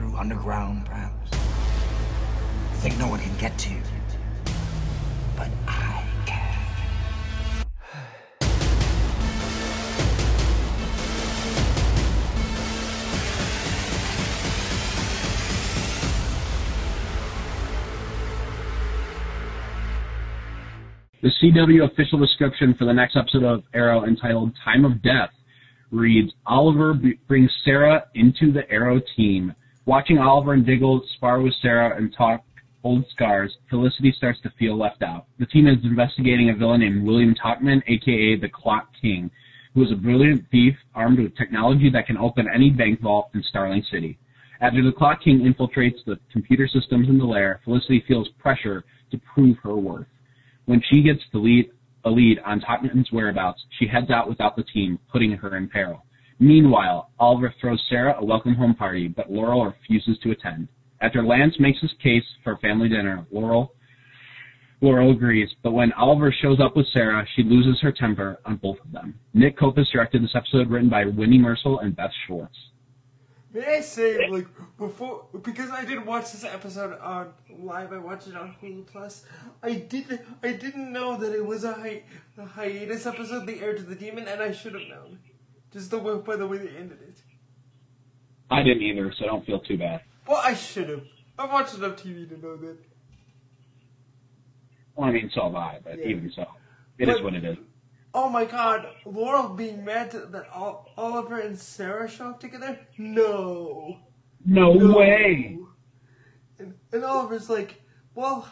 C: Through, underground, perhaps? You think no one can get to you? But I can.
A: The CW official description for the next episode of Arrow, entitled Time of Death, reads Oliver brings Sara into the Arrow team. Watching Oliver and Diggle spar with Sara and talk old scars, Felicity starts to feel left out. The team is investigating a villain named William Tockman, aka the Clock King, who is a brilliant thief armed with technology that can open any bank vault in Starling City. After the Clock King infiltrates the computer systems in the lair, Felicity feels pressure to prove her worth. When she gets the lead, a lead on Tockman's whereabouts, she heads out without the team, putting her in peril. Meanwhile, Oliver throws Sara a welcome home party, but Laurel refuses to attend. After Lance makes his case for a family dinner, Laurel Laurel agrees, but when Oliver shows up with Sara, she loses her temper on both of them. Nick Copus directed this episode, written by Wendy Mericle and Beth Schwartz.
B: May I say, like, before, because I didn't watch this episode on live, I watched it on Hulu Plus. I didn't, I didn't know that it was a, hi- a hiatus episode, The Heir to the Demon, and I should have known. Just the way, by the way they ended it.
A: I didn't either, so don't feel too bad.
B: Well, I should have. I've watched enough TV to know that.
A: Well, I mean, so have I, but
B: Yeah.
A: even so, it is
B: But-
A: what it is.
B: Oh my god, Laurel being mad to, that Oliver and Sara show up together? No.
A: No,
B: No.
A: way!
B: And, and Oliver's like, well,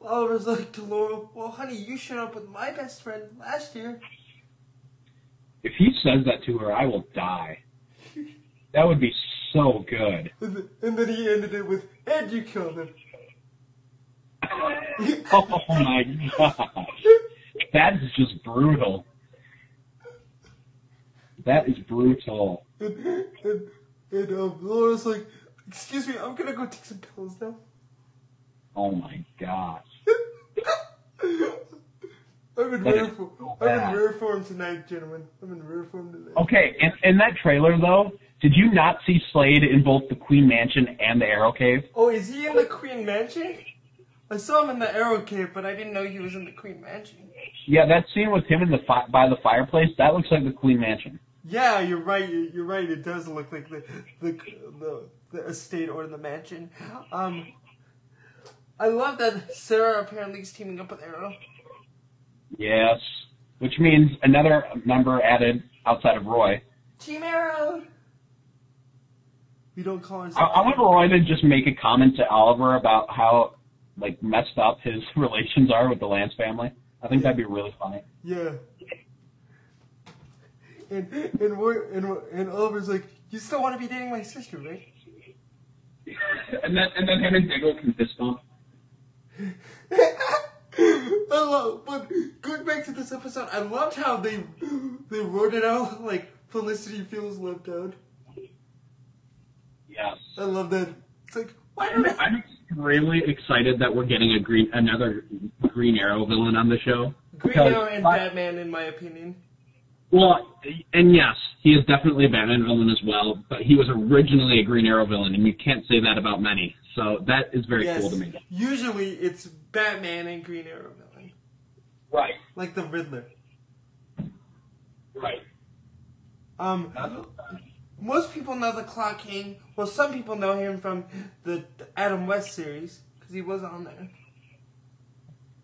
B: Oliver's like to Laurel, well, honey, you showed up with my best friend last year.
A: Says that to her, I will die. That would be so good.
B: And, th- and then he ended it with, and you killed him. [laughs]
A: Oh my gosh. That is just brutal. That is brutal.
B: And, and, and um, Laurel's like, excuse me, I'm gonna go take some pills now.
A: Oh my gosh. [laughs]
B: I'm in
A: is
B: form.
A: so
B: I'm in rare form tonight, gentlemen. I'm in rare form tonight.
A: Okay, in, in that trailer though, did you not see Slade in both the Queen Mansion and the Arrow Cave?
B: Oh, is he in the Queen Mansion? I saw him in the Arrow Cave, but I didn't know he was in the Queen Mansion.
A: Yeah, that scene with him in the fi- by the fireplace, that looks like the Queen Mansion.
B: Yeah, you're right. you- You're right. It does look like the the the, the estate or the mansion. Um, I love that Sara apparently is teaming up with Arrow.
A: Yes. Which means another member added outside of Roy.
B: Team Arrow. We don't call
A: I,
B: ourselves.
A: I want Roy to just make a comment to Oliver about how like messed up his [laughs] relations are with the Lance family. I think that'd be really funny.
B: Yeah. And and we're, and and Oliver's like, you still want to be dating my sister, right? [laughs]
A: and then and then him and Diggle can fist bump. [laughs]
B: I love, but going back to this episode, I loved how they they wrote it out like Felicity feels left out.
A: Yes.
B: I love that. It's like why don't I?
A: I'm extremely excited that we're getting a green another Green Arrow villain on the show.
B: Green Arrow and Batman, in my opinion.
A: Well, and yes, he is definitely a Batman villain as well, but he was originally a Green Arrow villain, and you can't say that about many. So that is very
B: yes.
A: cool to me.
B: Usually it's Batman and Green Arrow villain,
A: Right.
B: like the Riddler.
A: Right.
B: Um, most people know the Clock King. Well, some people know him from the Adam West series because he was on there.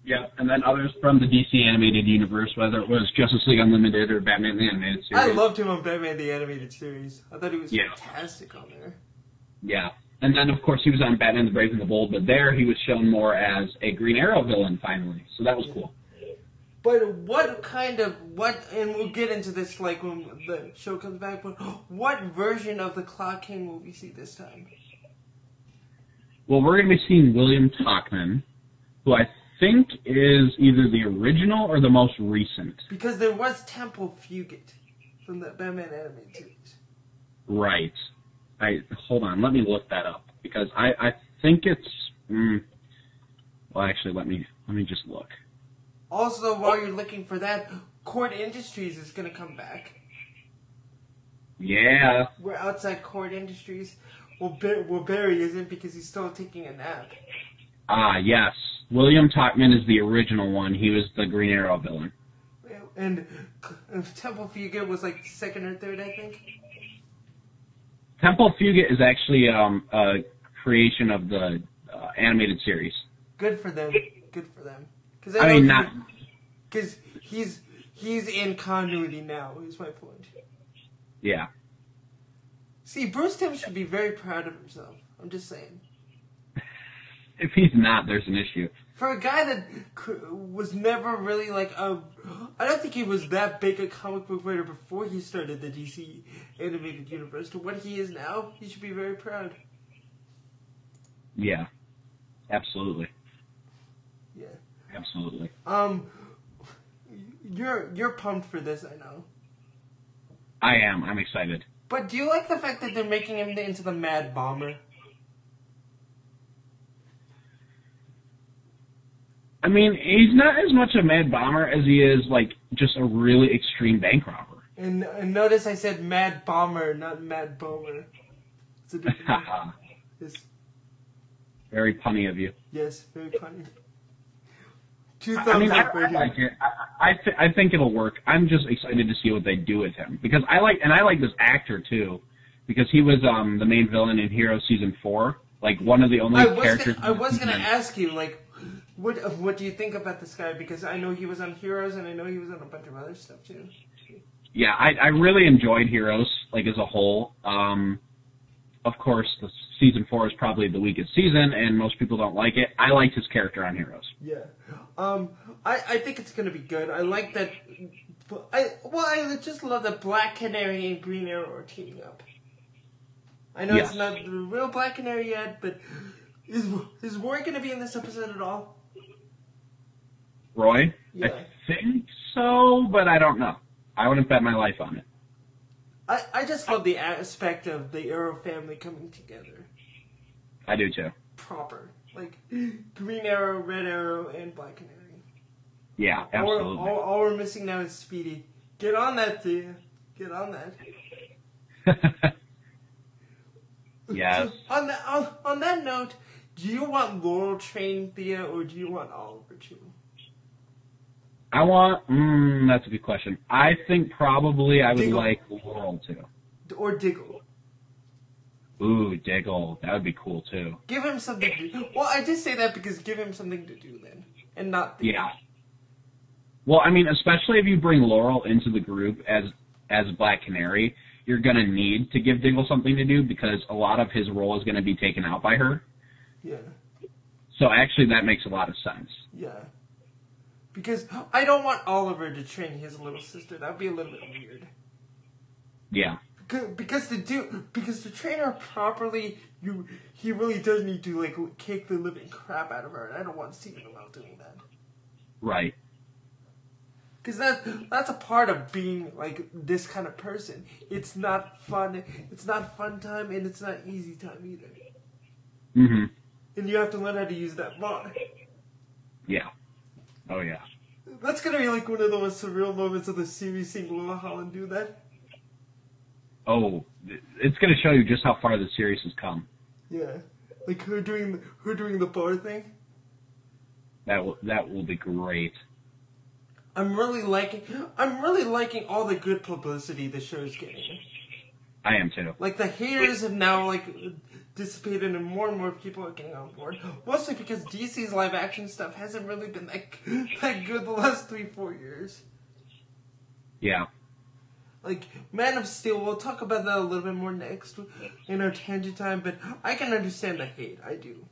A: Yeah, and then others from the DC animated universe, whether it was Justice League Unlimited or Batman the Animated Series.
B: I loved him on Batman the Animated Series. I thought he was
A: Yeah.
B: fantastic on there.
A: Yeah. And then, of course, he was on Batman the Brave and the Bold, but there he was shown more as a Green Arrow villain, finally. So that was cool.
B: But what kind of what? And we'll get into this like when the show comes back. But [gasps] what version of the Clock King will we see this time?
A: Well, we're going to be seeing William Tockman, who I think is either the original or the most recent.
B: Because there was Temple Fugate from the Batman animated series.
A: Right. I hold on. Let me look that up because I I think it's. Mm, well, actually, let me let me just look.
B: Also, while you're looking for that, Kord Industries is gonna come back.
A: Yeah.
B: We're outside Kord Industries. Well, Bar- well, Barry isn't because he's still taking a nap.
A: Ah, yes. William Tockman is the original one. He was the Green Arrow villain.
B: And uh, Temple Fugate was like second or third, I think.
A: Temple Fugate is actually um, a creation of the uh, animated series.
B: Good for them. Good for them. Because
A: I mean, not.
B: Because he's he's in continuity now. Is my point.
A: Yeah.
B: See, Bruce Timm should be very proud of himself. I'm just saying. [laughs]
A: If he's not, there's an issue.
B: For a guy that was never really like a, I don't think he was that big a comic book writer before he started the DC animated universe. To what he is now, he should be very proud.
A: Yeah. Absolutely.
B: Yeah.
A: Absolutely.
B: Um, you're you're pumped for this, I know.
A: I am. I'm excited.
B: But do you like the fact that they're making him into the Mad Bomber?
A: I mean, he's not as much a mad bomber as he is like just a really extreme bank robber.
B: And, and notice I said Mad Bomber, not Mad Bomber. It's a different. [laughs] yes,
A: Very punny of you.
B: yes, very punny. Two thumbs
A: I mean, I,
B: up
A: I
B: right here.
A: like it. I I, th- I think it'll work. I'm just excited to see what they do with him because I like and I like this actor too because he was um the main villain in Hero season four, like one of the only
B: I
A: characters.
B: gonna, I was gonna ask you like, what what do you think about this guy? Because I know he was on Heroes and I know he was on a bunch of other stuff too.
A: Yeah, I I really enjoyed Heroes like as a whole. Um, of course, the season four is probably the weakest season, and most people don't like it. I liked his character on Heroes.
B: Yeah. Um, I, I think it's gonna be good. I like that. I well, I just love that Black Canary and Green Arrow are teaming up. I know it's not the real Black Canary yet, but is is Roy gonna be in this episode at all?
A: Roy,
B: Yeah.
A: I think so, but I don't know. I wouldn't bet my life on it.
B: I, I just love the aspect of the Arrow family coming together
A: I do too.
B: proper, like Green Arrow, Red Arrow, and Black Canary.
A: Yeah,
B: All,
A: absolutely.
B: all, all we're missing now is Speedy. Get on that, Thea. Get on that. [laughs]
A: yes. [laughs]
B: On that on, on that note, do you want Laurel trained Thea or do you want Oliver too?
A: I want. Mm, that's a good question. I think probably I would
B: Diggle.
A: like Laurel too.
B: Or Diggle?
A: Ooh, Diggle. That would be cool too.
B: Give him something to do. Well, I just say that because give him something to do then. And not Thea.
A: Yeah. Well, I mean, especially if you bring Laurel into the group as as Black Canary, you're gonna need to give Diggle something to do because a lot of his role is gonna be taken out by her.
B: Yeah.
A: So actually, that makes a lot of sense.
B: Yeah. Because I don't want Oliver to train his little sister. That'd be a little bit weird.
A: Yeah.
B: Because- Because to do, because to train her properly, you he really does need to like kick the living crap out of her, and I don't want Stephen Amell doing that.
A: Right.
B: Because that that's a part of being like this kind of person. It's not fun. It's not fun time, and it's not easy time either.
A: hmm
B: and you have to learn how to use that bar.
A: Yeah. Oh yeah.
B: That's gonna be like one of the most surreal moments of the series seeing Willa Holland do that.
A: Oh, it's going to show you just how far the series has come.
B: Yeah, like her doing her doing the bar thing.
A: That will that will be great.
B: I'm really liking I'm really liking all the good publicity the show's getting.
A: I am too.
B: Like the haters have now like dissipated and more and more people are getting on board. Mostly because DC's live action stuff hasn't really been that [laughs] that good the last three four years.
A: Yeah.
B: Like Man of Steel, we'll talk about that a little bit more next in our tangent time. But I can understand the hate. I do.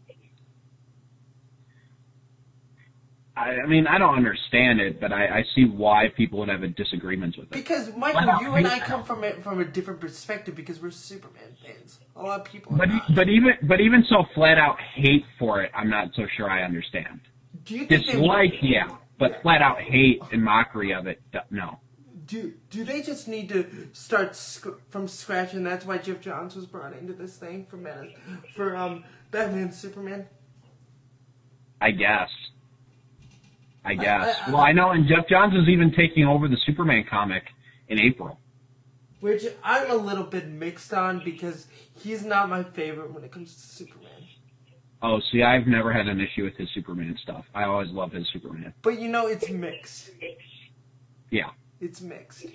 A: I, I mean, I don't understand it, but I, I see why people would have a disagreements with it.
B: Because Michael, you and I come from it from a different perspective because we're Superman fans. A lot of people. Are
A: But
B: not.
A: but even but even so, flat out hate for it, I'm not so sure I understand.
B: do you
A: Dislike, yeah, but flat out hate and mockery of it, no.
B: do do they just need to start sc- from scratch, and that's why Geoff Johns was brought into this thing for Man for um Batman Superman?
A: I guess. I guess.
B: I-
A: well, I know, and Geoff Johns is even taking over the Superman comic in April.
B: Which I'm a little bit mixed on because he's not my favorite when it comes to Superman.
A: Oh, see, I've never had an issue with his Superman stuff. I always love his Superman.
B: But you know, it's mixed.
A: Yeah.
B: It's mixed.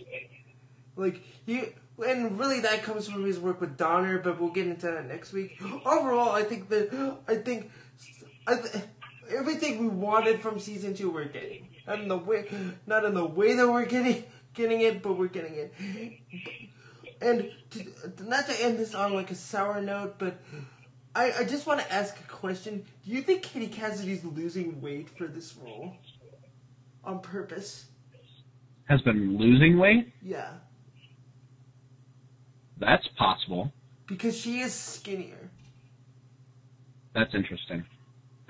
B: Like you, and really that comes from his work with Donner. But we'll get into that next week. [gasps] Overall, I think that I think, I th- everything we wanted from season two we're getting. Not in the way, not in the way that we're getting getting it, but we're getting it. And to, not to end this on like a sour note, but I, I just want to ask a question. Do you think Katie Cassidy's losing weight for this role? On purpose?
A: Has been losing weight?
B: Yeah.
A: That's possible.
B: Because she is skinnier.
A: That's interesting.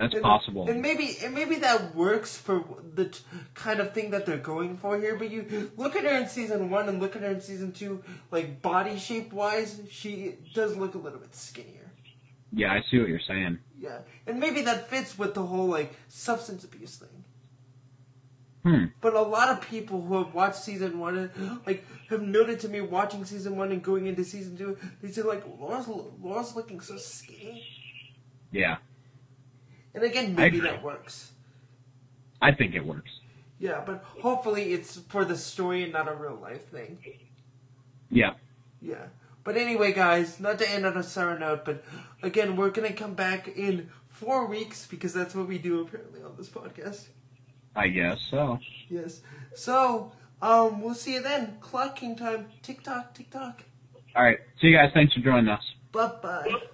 A: That's
B: And-
A: possible.
B: And maybe and maybe that works for the t- kind of thing that they're going for here. But you look at her in season one and look at her in season two, like body shape wise, she does look a little bit skinnier.
A: Yeah, I see what you're saying.
B: Yeah, and maybe that fits with the whole like substance abuse thing.
A: Hmm.
B: But a lot of people who have watched season one, and, like, have noted to me watching season one and going into season two, they say like Laura's Laura's looking so skinny.
A: Yeah.
B: And again, maybe that works.
A: I think it works.
B: Yeah, but hopefully it's for the story and not a real life thing.
A: Yeah.
B: Yeah. But anyway, guys, not to end on a sour note, but again, we're gonna come back in four weeks because that's what we do apparently on this podcast.
A: I guess so.
B: Yes. So, um, we'll see you then. Clocking time. Tick tock, tick tock.
A: All right. See you guys. Thanks for joining us.
B: Bye bye.